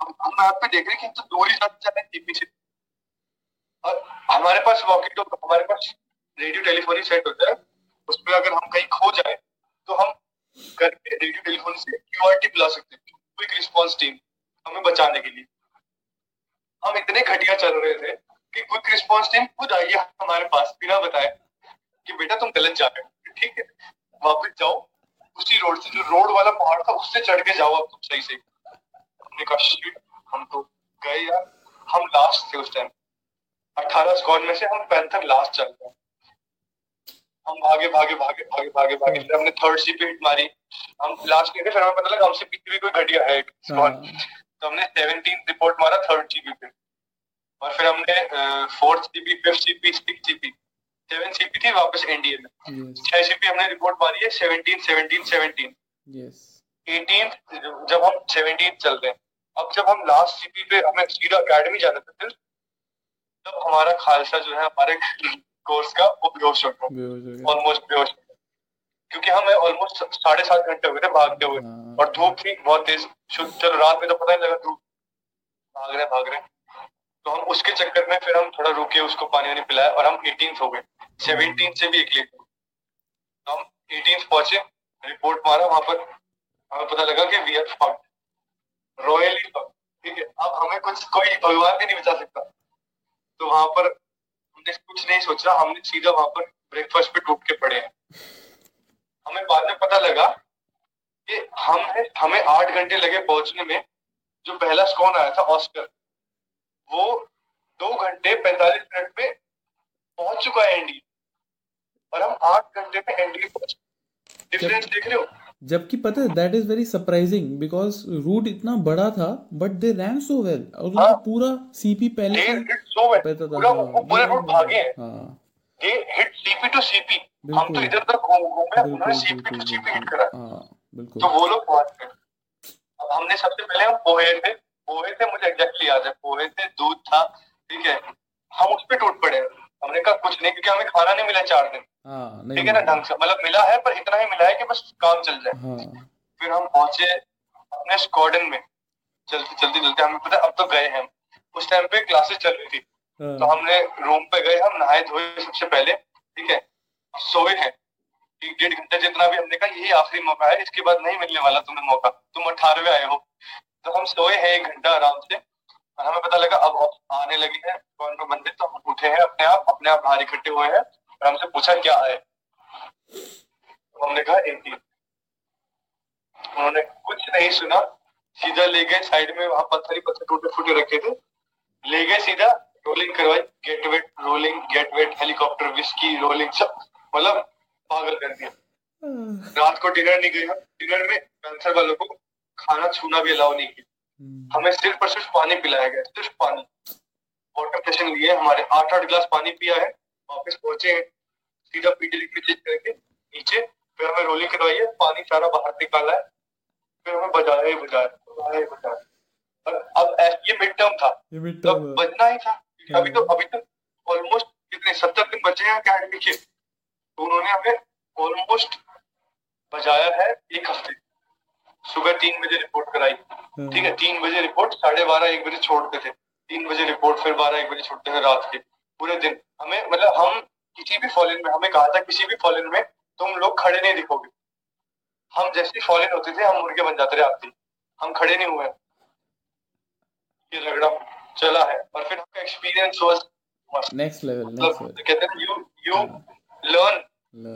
हम मैप पे देख रहे हैं कि तो दूर जा रहे हैं पीछे। और हमारे पास वॉकी तो हमारे पास रेडियो टेलीफोनी सेट होता है। उसमें अगर हम कहीं खो जाए तो हम करके रेडियो टेलीफोन से क्यूआरटी बुला सकते हैं। क्विक रिस्पॉन्स टीम हमें बचाने के लिए। हम इतने घटिया चल रहे थे कि क्विक रिस्पांस टीम खुद आई है हमारे पास बिना बताए कि बेटा तुम गलत जा रहे हो। ठीक है? वापस जाओ। उसी रोड से जो रोड वाला पहाड़ था उससे चढ़ के जाओ अब तुम सही से। हमने कहा "Shit, हम तो गए यार। हम लास्ट थे उस टाइम अठारह स्क्वाड में से हम पैंथर लास्ट चल रहे हम भागे भागे भागे भागे भागे भागे। फिर हमने थर्ड सी पे हिट मारी। हम लास्ट में थे फिर हमें पता लगा हमसे पीछे भी कोई घटिया है स्क्वाड हाँ। तो हमने सेवनटीन रिपोर्ट मारा थर्ड जीबी पे। और फिर हमने fourth GB fifth GB six GB seven CP थी वापस एनडीए में। छह सीपी हमने रिपोर्ट मारी है सेवनटीन सेवनटीन सेवनटीन एटीन जब हम सेवनटीन चल रहे हैं। अब जब हम लास्ट सीपी पे हमें सीधा अकेडमी जाना था फिर तब हमारा खालसा जो है हमारे कोर्स का वो बेहोश हो गया। ऑलमोस्ट बेहोश। क्योंकि हमें ऑलमोस्ट साढ़े सात घंटे हो गए थे भागते हुए। हाँ। और धूप थी बहुत तेज। शुद्ध चलो रात में तो पता नहीं लगा धूप। भाग रहे भाग रहे। तो हम उसके चक्कर में फिर हम थोड़ा रुके उसको पानी वानी पिलाया और हम एटीन हो गए। सेवनटीन से भी एक लेट। तो हम एटीन पहुँचे रिपोर्ट मारा वहाँ पर हमें पता लगा कि वी आर फक्ड रॉयली ठीक है अब हमें कुछ कोई भगवान भी नहीं बचा सकता। तो वहाँ पर हमने कुछ नहीं सोचा हमने सीधा वहाँ पर ब्रेकफास्ट पे टूट के पड़े हैं। हमें बाद में पता लगा कि हम हमें आठ घंटे लगे पहुँचने में जो पहला स्कॉन आया था ऑस्कर वो दो घंटे पैंतालीस मिनट में पहुँच चुका है एनडी और हम आठ घंटे में एनडी पहुँचे। डिफरेंस देख रहे हो? जबकि पता है that is very surprising because route इतना बड़ा था but they rain so well और उनका हाँ। पूरा सीपी पहले पता था। पूरा वो पूरे रूट भागे हैं। हाँ। They hit CP to CP हम तो इधर उधर घूम घूमे उन्होंने सीपी टू सीपी हिट करा। हाँ तो वो लोग पहुँच गए। अब हमने सबसे पहले हम पोहे थे। पोहे थे मुझे एग्जैक्टली याद है। पोहे थे दूध था ठीक है। हम उस पर टूट पड़े हमने कहा कुछ नहीं क्योंकि हमें खाना नहीं मिला चार दिन। हाँ ठीक है ना ढंग से। मतलब मिला है पर इतना ही मिला है कि बस काम चल जाए। हाँ। फिर हम पहुँचे अपने स्क्वाडन में। चलते चलते चलते हमें पता अब तो गए हैं। उस टाइम पे क्लासेस चल रही थी। तो हाँ हमने रूम पे गए, हम नहाए धोए सबसे पहले, ठीक है? सोए हैं। एक डेढ़ घंटे जितना भी हमने कहा, यही आखिरी मौका है, इसके बाद नहीं मिलने वाला तुम्हें मौका। तुम अठारहवे आए हो। तो हम सोए हैं एक घंटा आराम से, और हमें पता लगा, अब आने लगी है, कौन को बंदे तो हम उठे हैं अपने आप अपने आप बाहर इकट्ठे हुए हैं, और हमसे पूछा, क्या है? तो हमने कहा एटीन उन्होंने कुछ नहीं सुना, सीधा ले गए, साइड में वहाँ पत्थर ही पत्थर टूटे फूटे रखे थे। ले गए सीधा रोलिंग करवाई get wet rolling get wet helicopter whiskey rolling सब मतलब पागल कर दिया। रात को डिनर नहीं गया। डिनर में कैंसर वालों को खाना छूना भी अलाउ नहीं किया। हम्म, हमें सिर्फ़ और सिर्फ़ पानी पिलाया गया सिर्फ़ पानी। वाटर सेशन लिए हमारे आठ आठ गिलास पानी पिया है। वापस पहुँचे हैं। सीधा पीटी चेक करके नीचे फिर हमें रोलिंग करवाई है। पानी सारा बाहर निकाला है। फिर हमें बजाया ही बजाया बजाया ही बजाया और अब ये मिड टर्म था। ये मिड टर्म बजना ही था। अभी तो अभी तो ऑलमोस्ट कितने सत्तर दिन बचे हैं अकेडमी के तो उन्होंने हमें ऑलमोस्ट बजाया है एक हफ़्ते। सुबह तीन बजे रिपोर्ट कराई। ठीक है तीन बजे रिपोर्ट साढ़े बारह एक बजे छोड़ते थे। तीन बजे रिपोर्ट फिर बारह एक बजे छोड़ते थे रात के पूरे दिन। हमें मतलब हम किसी भी फॉलन में हमें कहा था किसी भी फॉलन में तुम लोग खड़े नहीं दिखोगे। हम जैसे फॉलन होते थे हम मुर्गे बन जाते थे ही। हम खड़े नहीं हुए। ये रगड़ा। चला है और फिर आपका experience was next level next कहते हैं यू यू लर्न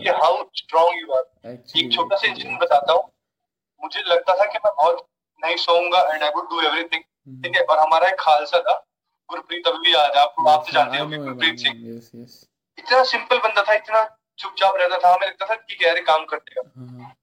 कि हाउ स्ट्रांग यू आर एक छोटा सा इंसिडेंट बताता हूँ। मुझे लगता था कि मैं बहुत नहीं सोऊँगा and I would do everything. ठीक है और हमारा एक खालसा था। गुरप्रीत अभी भी याद है आपको आप तो जानते हो गुरप्रीत सिंह यस यस इतना सिंपल बंदा था इतना चुपचाप रहता था। हमें लगता था कि गहरे काम करते हाँ।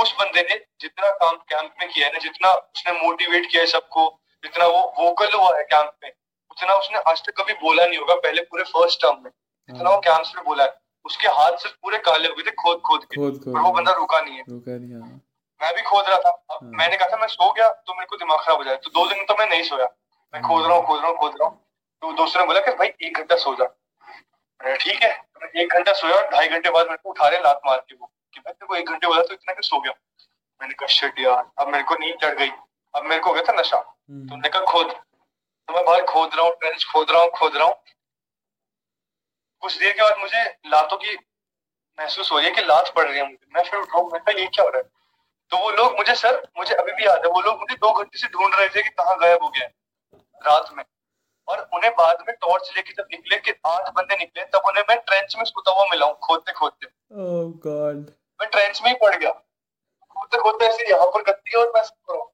उस बंदे ने जितना काम कैंप में किया है ना जितना उसने मोटिवेट किया है सबको जितना वो वोकल हुआ है कैंप में उतना उसने आज तक कभी बोला नहीं होगा पहले पूरे फ़र्स्ट टर्म में। जितना वो कैंप्स में बोला है उसके हाथ से पूरे काले हो गए थे खोद खोद के। खोद खोद और वो बंदा रुका नहीं है। रुका नहीं हाँ। मैं भी खोद रहा था। हाँ। मैंने कहा था मैं सो गया तो मेरे को दिमाग खराब हो जाए। तो दो दिन तो मैं नहीं सोया। मैं खोद रहा हूँ खोद रहा हूँ खोद रहा हूँ। तो दोस्तों ने बोला कि भाई एक घंटा सो जा। ठीक है। मैं एक घंटा सोया और ढाई घंटे बाद मेरे को उठा रहे लात मार के वो। कि भाई तेरे को एक घंटे बोला तो इतना सो गया? मैंने कहा शिट यार अब मेरे को नींद चढ़ गई। अब मेरे को हो गया था नशा। हम्म, तो कहा खोद तो मैं बाहर खोद रहा हूँ ट्रेंच खोद रहा हूँ खोद रहा हूँ। कुछ देर के बाद मुझे लातों की महसूस हो रही है कि लात पड़ रही है मुझे। मैं फिर उठाऊँ मैं कहा ये क्या हो रहा है? तो वो लोग मुझे सर मुझे अभी भी याद है वो लोग मुझे दो घंटे से ढूंढ रहे थे कि कहाँ गायब हो गया रात में। और उन्हें बाद में टॉर्च लेके जब निकले कि आठ बंदे निकले तब उन्हें मैं ट्रेंच में सोता हुआ मिला हूँ खोदते खोदते। गॉड मैं ट्रेंच में ही पड़ गया। खोदते खोदते ऐसे यहाँ पर गत्ती और मैं हूँ।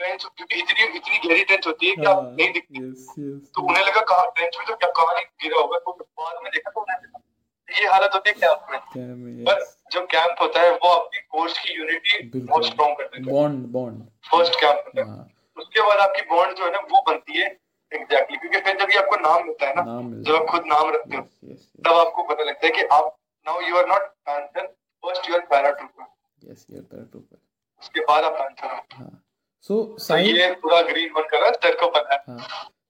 ट्रेंच क्योंकि इतनी इतनी गहरी ट्रेंच होती है कि आप हाँ नहीं दिखती तो उन्हें लगा कहाँ ट्रेंच में तो क्या कहाँ गिरा होगा तो बाद में देखा तो उन्हें ये हालत होती है कैंप में। पर जब कैंप होता है वो आपकी कोर्स की यूनिटी बहुत स्ट्रॉन्ग कर देता है बॉन्ड बॉन्ड फ़र्स्ट कैंप हाँ। उसके बाद आपकी बॉन्ड जो है ना वो बनती है। एग्जैक्टली क्योंकि फिर जब ये आपको नाम मिलता है ना जब आप खुद नाम रखते हो तब आपको पता लगता है कि आप now you are not panther first you are paratrooper yes यार पैराट्रूपर उसके बाद आप पैंथर हो। सो तो साहिल ये पूरा ग्रीन बन कर तेरे को पता है।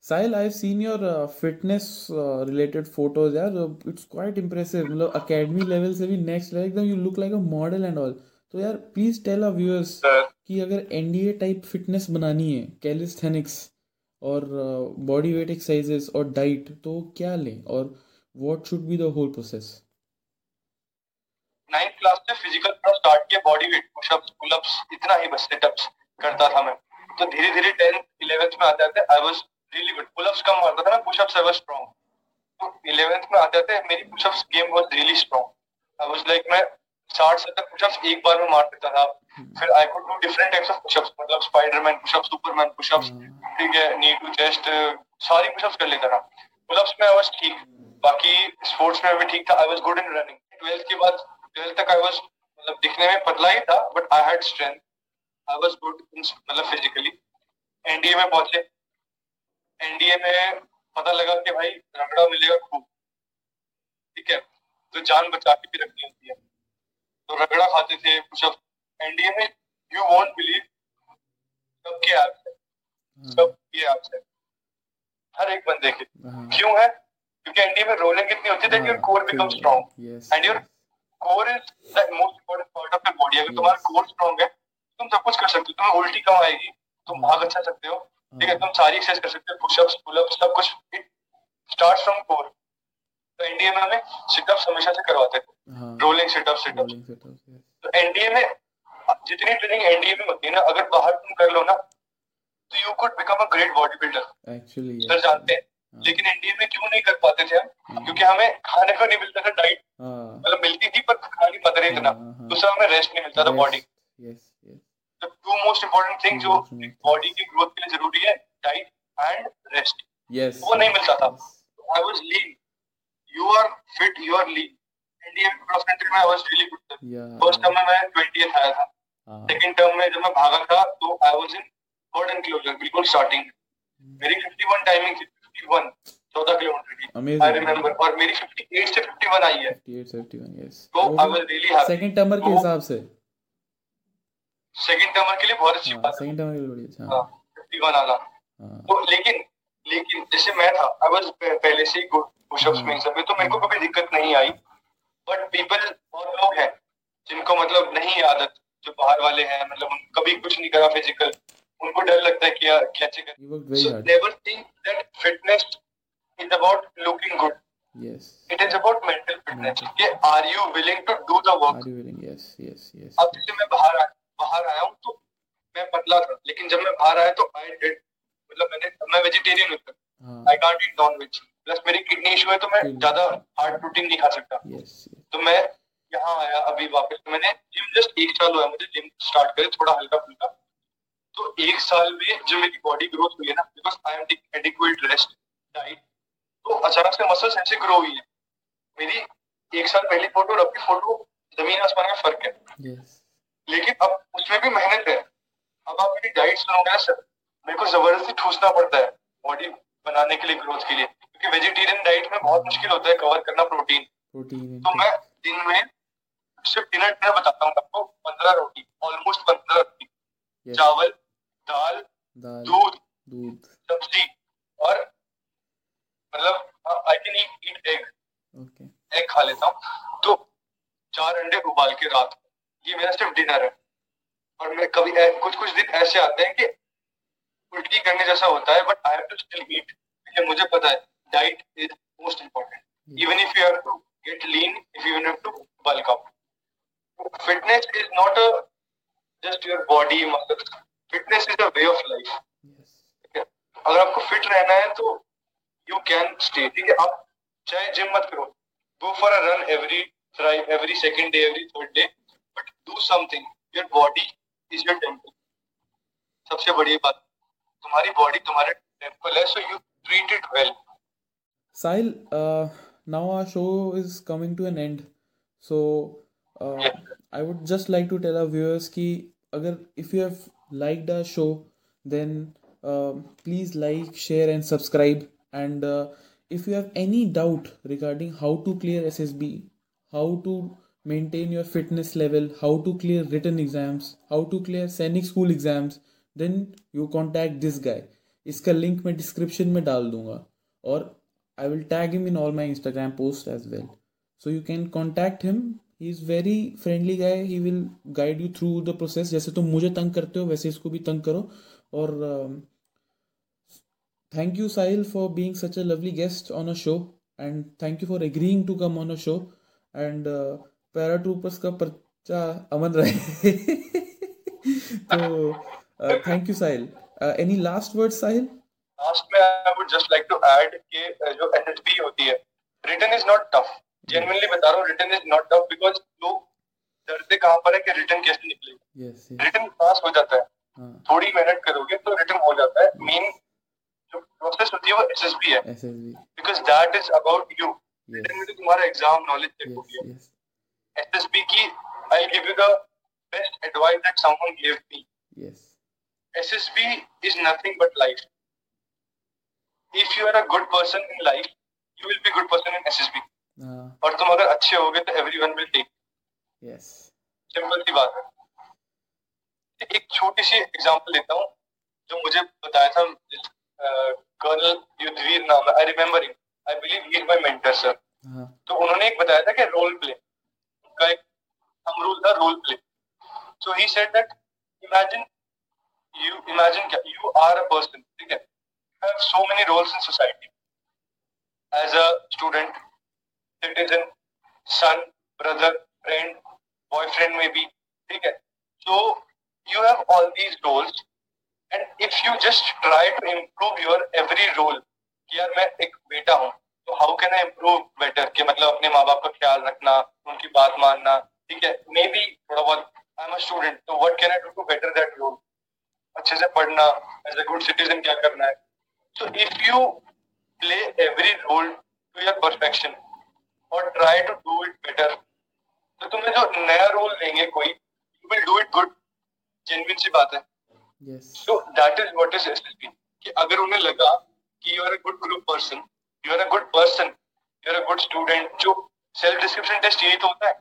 Sahil I have seen your fitness related photos यार इट्स क्वाइट इम्प्रेसिव मतलब एकेडमी लेवल से भी नेक्स्ट लेवल एकदम you look like a model and all तो यार प्लीज़ टेल आवर व्यूअर्स कि अगर एनडीए टाइप फिटनेस बनानी है कैलिस्थेनिक्स और बॉडी वेट एक्सरसाइजेस और डाइट तो क्या लें? और what should be the whole process ninth class से फ़िज़िकल स्टार्ट किया बॉडी वेट पुशअप्स पुलअप्स इतना ही बस सेटअप्स करता था मैं। तो धीरे धीरे टेंथ इलेवेंथ में आते आते I was really good pullups कम मारता था मैं पुशअप्स आई वाज स्ट्रांग तो इलेवेंथ में आते आते मेरी pushups game was really strong I was like मैं साठ सत्तर पुशअप्स एक बार में मार देता था। फिर I could do different types of pushups मतलब स्पाइडरमैन पुशअप्स सुपरमैन पुशअप्स ठीक है नी टू चेस्ट सारी पुशअप्स कर लेता था। पुलअप्स में आई वाज ठीक। बाकी स्पोर्ट्स में भी ठीक था। I was good in running twelfth के बाद ट्वेल्थ तक आई वाज मतलब दिखने में पतला ही था but I had strength I was good मतलब फिजिकली एनडीए में पहुँचे। एनडीए में पता लगा कि भाई रगड़ा मिलेगा खूब। ठीक है? तो जान बचा के भी रखनी होती है तो रगड़ा खाते थे पुशअप एनडीए में यू वॉन्ट बिलीव सबके ऐप्स है। सब ये ऐप्स है। हर एक बंदे के। हाँ। क्यों है? क्योंकि एनडीए में रोलिंग कितनी होती है your core become strong And your- core is the most important part of your body अगर तुम्हारा कोर स्ट्रॉन्ग है तुम सब कुछ कर सकते हो तुम्हें उल्टी कम आएगी? तुम भाग अच्छा सकते हो ठीक है तुम सारी एक्सरसाइज कर सकते हो पुशअप्स पुलअप्स सब कुछ इट स्टार्ट फ्रॉम कोर तो एनडीए में हमें सिटअप्स हमेशा से करवाते थे रोलिंग setups, yes. तो एनडीए में जितनी ट्रेनिंग एनडीए में होती है ना अगर बाहर तुम कर लो ना तो you could become a great body builder Actually, sir जानते हैं। हाँ, लेकिन एनडीए में क्यों नहीं कर पाते थे हम? हाँ, क्योंकि हमें खाने को नहीं मिलता था डाइट हाँ, मतलब मिलती थी पर खा नहीं पाते रहे इतना। दूसरा हमें रेस्ट नहीं मिलता था body. The two most important thing जो बॉडी की ग्रोथ के लिए ज़रूरी है डाइट एंड रेस्ट yes. वो नहीं मिलता था। I was lean you are fit you are lean Indian cross country में I was really good first term में मैं 20th आया था। हाँ, सेकंड टर्म में जब मैं भागा था तो I was in third enclosure बिल्कुल स्टार्टिंग मेरी 51 टाइमिंग थी 51 14 किलोमीटर की। आई रिमेंबर और मेरी 58 से 51 आई है। 58 71 yes. तो I was really happy second termer के हिसाब से। सेकंड टर्मर के लिए बहुत अच्छी हाँ बात सेकंड टर्मर के लिए बड़ी अच्छा। हाँ, 51 आना हाँ। तो लेकिन लेकिन जैसे मैं था आई वाज पहले से ही गुड पुशअप्स में सब तो मेरे को कभी दिक्कत नहीं आई। बट पीपल बहुत लोग हैं जिनको मतलब नहीं आदत जो बाहर वाले हैं मतलब उन- कभी कुछ नहीं करा फ़िज़िकल उनको डर लगता है कि यार कैसे कर। Hard never think that fitness is about looking good. yes It is about mental fitness. कि are you willing to do the work? are you willing? Yes yes yes अब जैसे मैं बाहर आया बाहर आया हूँ तो मैं पतला था। लेकिन जब मैं बाहर आया तो आई डिड मतलब मैंने मैं वेजिटेरियन हूँ। I can't eat non veg plus मेरी किडनी इशू है तो मैं ज़्यादा हार्ड प्रोटीन नहीं खा सकता। Yes तो मैं यहाँ आया अभी वापस। तो मैंने जिम जस्ट एक साल हुआ मुझे जिम स्टार्ट करे थोड़ा हल्का फुल्का। तो एक साल में जो मेरी बॉडी ग्रोथ हुई है ना because I am adequate rest diet तो अचानक से मसल्स ऐसे ग्रो हुई है। मेरी एक साल पहली फ़ोटो और अब की फ़ोटो ज़मीन आसमान का फ़र्क है। Yes लेकिन अब उसमें भी मेहनत है। अब आप मेरी डाइट सुनोगे ना सर मेरे को ज़बरदस्ती ठूसना पड़ता है बॉडी बनाने के लिए ग्रोथ के लिए। क्योंकि वेजिटेरियन डाइट में बहुत मुश्किल होता है कवर करना प्रोटीन protein तो मैं दिन में सिर्फ़ डिनर डिनर बताता हूँ आपको पंद्रह रोटी ऑलमोस्ट पंद्रह रोटी। Yes चावल दाल दाल दूध दूध। सब्ज़ी और मतलब I can eat egg egg खा लेता हूँ। तो चार अंडे उबाल के रात को। ये मेरा सिर्फ़ डिनर है। और मैं कभी कुछ कुछ दिन ऐसे आते हैं कि उल्टी करने जैसा होता है but I have to still eat क्योंकि मुझे पता है diet is most important even if you have to get lean if you have to bulk up fitness is not a just your body मतलब fitness is a way of life अगर आपको fit रहना है तो you can stay ठीक है? आप चाहे जिम मत करो। Go for a run every every second day every third day but do something your body is your temple सबसे बड़ी बात तुम्हारी बॉडी तुम्हारे टेंपल है so you treat it well Sahil now our show is coming to an end so I would just like to tell our viewers कि अगर if you have liked a show then please like share and subscribe and if you have any doubt regarding how to clear S S B how to maintain your fitness level, how to clear written exams, how to clear सैनिक school exams, then you contact this guy. इसका link मैं description में डाल दूँगा और I will tag him in all my Instagram posts as well. So you can contact him. He is very friendly guy. He will guide you through the process. जैसे तुम मुझे तंग करते हो वैसे इसको भी तंग करो और thank you Sahil for being such a lovely guest on a show and thank you for agreeing to come on a show and paratroopers का पर्चा अमन रहे तो you Sahil. Uh, any last words Sahil? Last में I would just like to add कि uh, जो SSB होती है return is not tough genuinely बता रहा हूँ return is not tough because लोग डरते कहाँ पर है कि रिटर्न कैसे निकलेगा Yes. yes. रिटर्न पास हो जाता है हाँ थोड़ी मेहनत करोगे तो रिटर्न हो जाता है मेन जो प्रोसेस होती है वो एसएसबी है SSB. Because that is about you. Return में तो तुम्हारा एग्ज़ाम नॉलेज चेक हो. गया एसएसबी की I give you the best advice that someone give me Yes. SSB is nothing but life. If you are a good person in life, you will be good person in SSB. Uh, और तुम अगर अच्छे होगे तो everyone will take. yes. Simple सी बात है एक छोटी सी एग्जांपल लेता हूँ जो मुझे बताया था कर्नल युद्धवीर नाम है I remember I believe he is my mentor sir तो उन्होंने एक बताया था कि रोल प्ले एक हम रूल था role play so he said that imagine you imagine क्या? यू आर अ पर्सन ठीक है? Have so many roles in society as a student citizen son brother friend boyfriend में भी ठीक है? So you have all these roles and if you just try to improve your every role कि यार मैं एक बेटा हूँ तो how can I improve better कि मतलब अपने माँ बाप का ख्याल रखना उनकी बात मानना ठीक है? मे बी थोड़ा बहुत आई एम अ स्टूडेंट तो what can I do to better that role अच्छे से पढ़ना एज अ गुड सिटीजन क्या करना है? तो if you play every role to your perfection और try to do it better तो तुम्हें जो नया रोल लेंगे कोई you will do it good genuine सी बात है। Yes. So that is what is SLP. कि अगर उन्हें लगा कि you are a good group person you are a good person you are a good student जो सेल्फ डिस्क्रिप्शन टेस्ट यही तो होता है.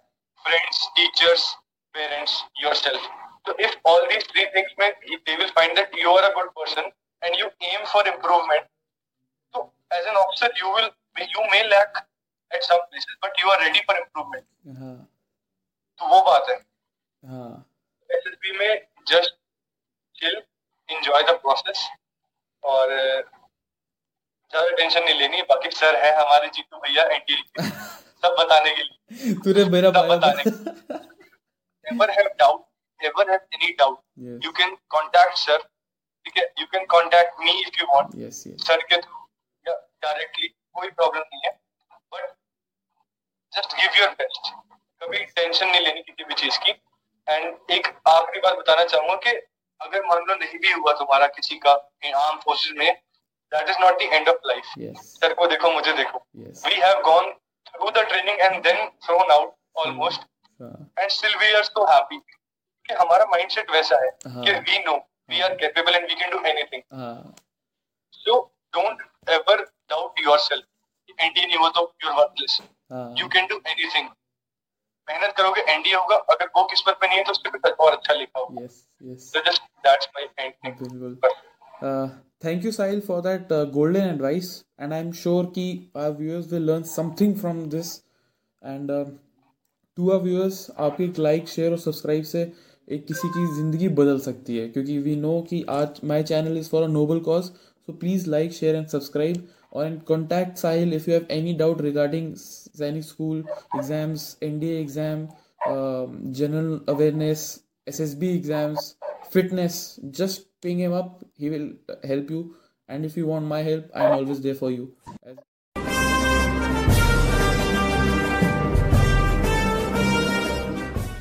Friends teachers parents yourself तो if all these three things में they will find that you are a good person and you aim for improvement तो as an officer you will you may lack at some places but you are ready for improvement हाँ। तो वो बात है. हाँ। SSB में just chill enjoy the process और uh, ज़्यादा टेंशन नहीं लेनी बाकी सर है हमारे जीतू भैया एनडीए सब बताने के लिए। तूने मेरा सब बताने never have doubt never have any doubt you can contact sir ठीक है? You can contact me if you want yes yes. Sir के थ्रू या डायरेक्टली कोई प्रॉब्लम नहीं है। But just give your best कभी टेंशन नहीं लेनी किसी भी चीज़ की। एंड एक आखिरी बात बताना चाहूँगा कि अगर मान लो नहीं भी हुआ तुम्हारा किसी का आर्म फोर्सेस में that is not the end of life yes. Sir को देखो मुझे देखो। Yes. We have gone through the training and then thrown out almost हाँ and still we are so happy कि हमारा माइंडसेट वैसा है हाँ। कि we know we are capable and we can do anything So don't ever doubt yourself. NDA नहीं हुआ तो you're worthless. हाँ You can do anything. मेहनत करोगे एनडीए होगा अगर वो किस्मत में नहीं है तो उसके और अच्छा लिखा होगा yes yes So just that's my end. बिल्कुल thank you, Sahil, for that uh, golden advice. And I'm sure कि our viewers will learn something from this. And uh, to our viewers, आपके एक लाइक शेयर और subscribe से एक किसी की ज़िंदगी बदल सकती है क्योंकि वी नो कि आज my channel is for a noble cause so please like share and subscribe और and contact Sahil if you have any doubt regarding Sainik school exams N D exam general awareness S S B exams fitness just ping him up. He will help you. And if you want my help i'm always there for you. As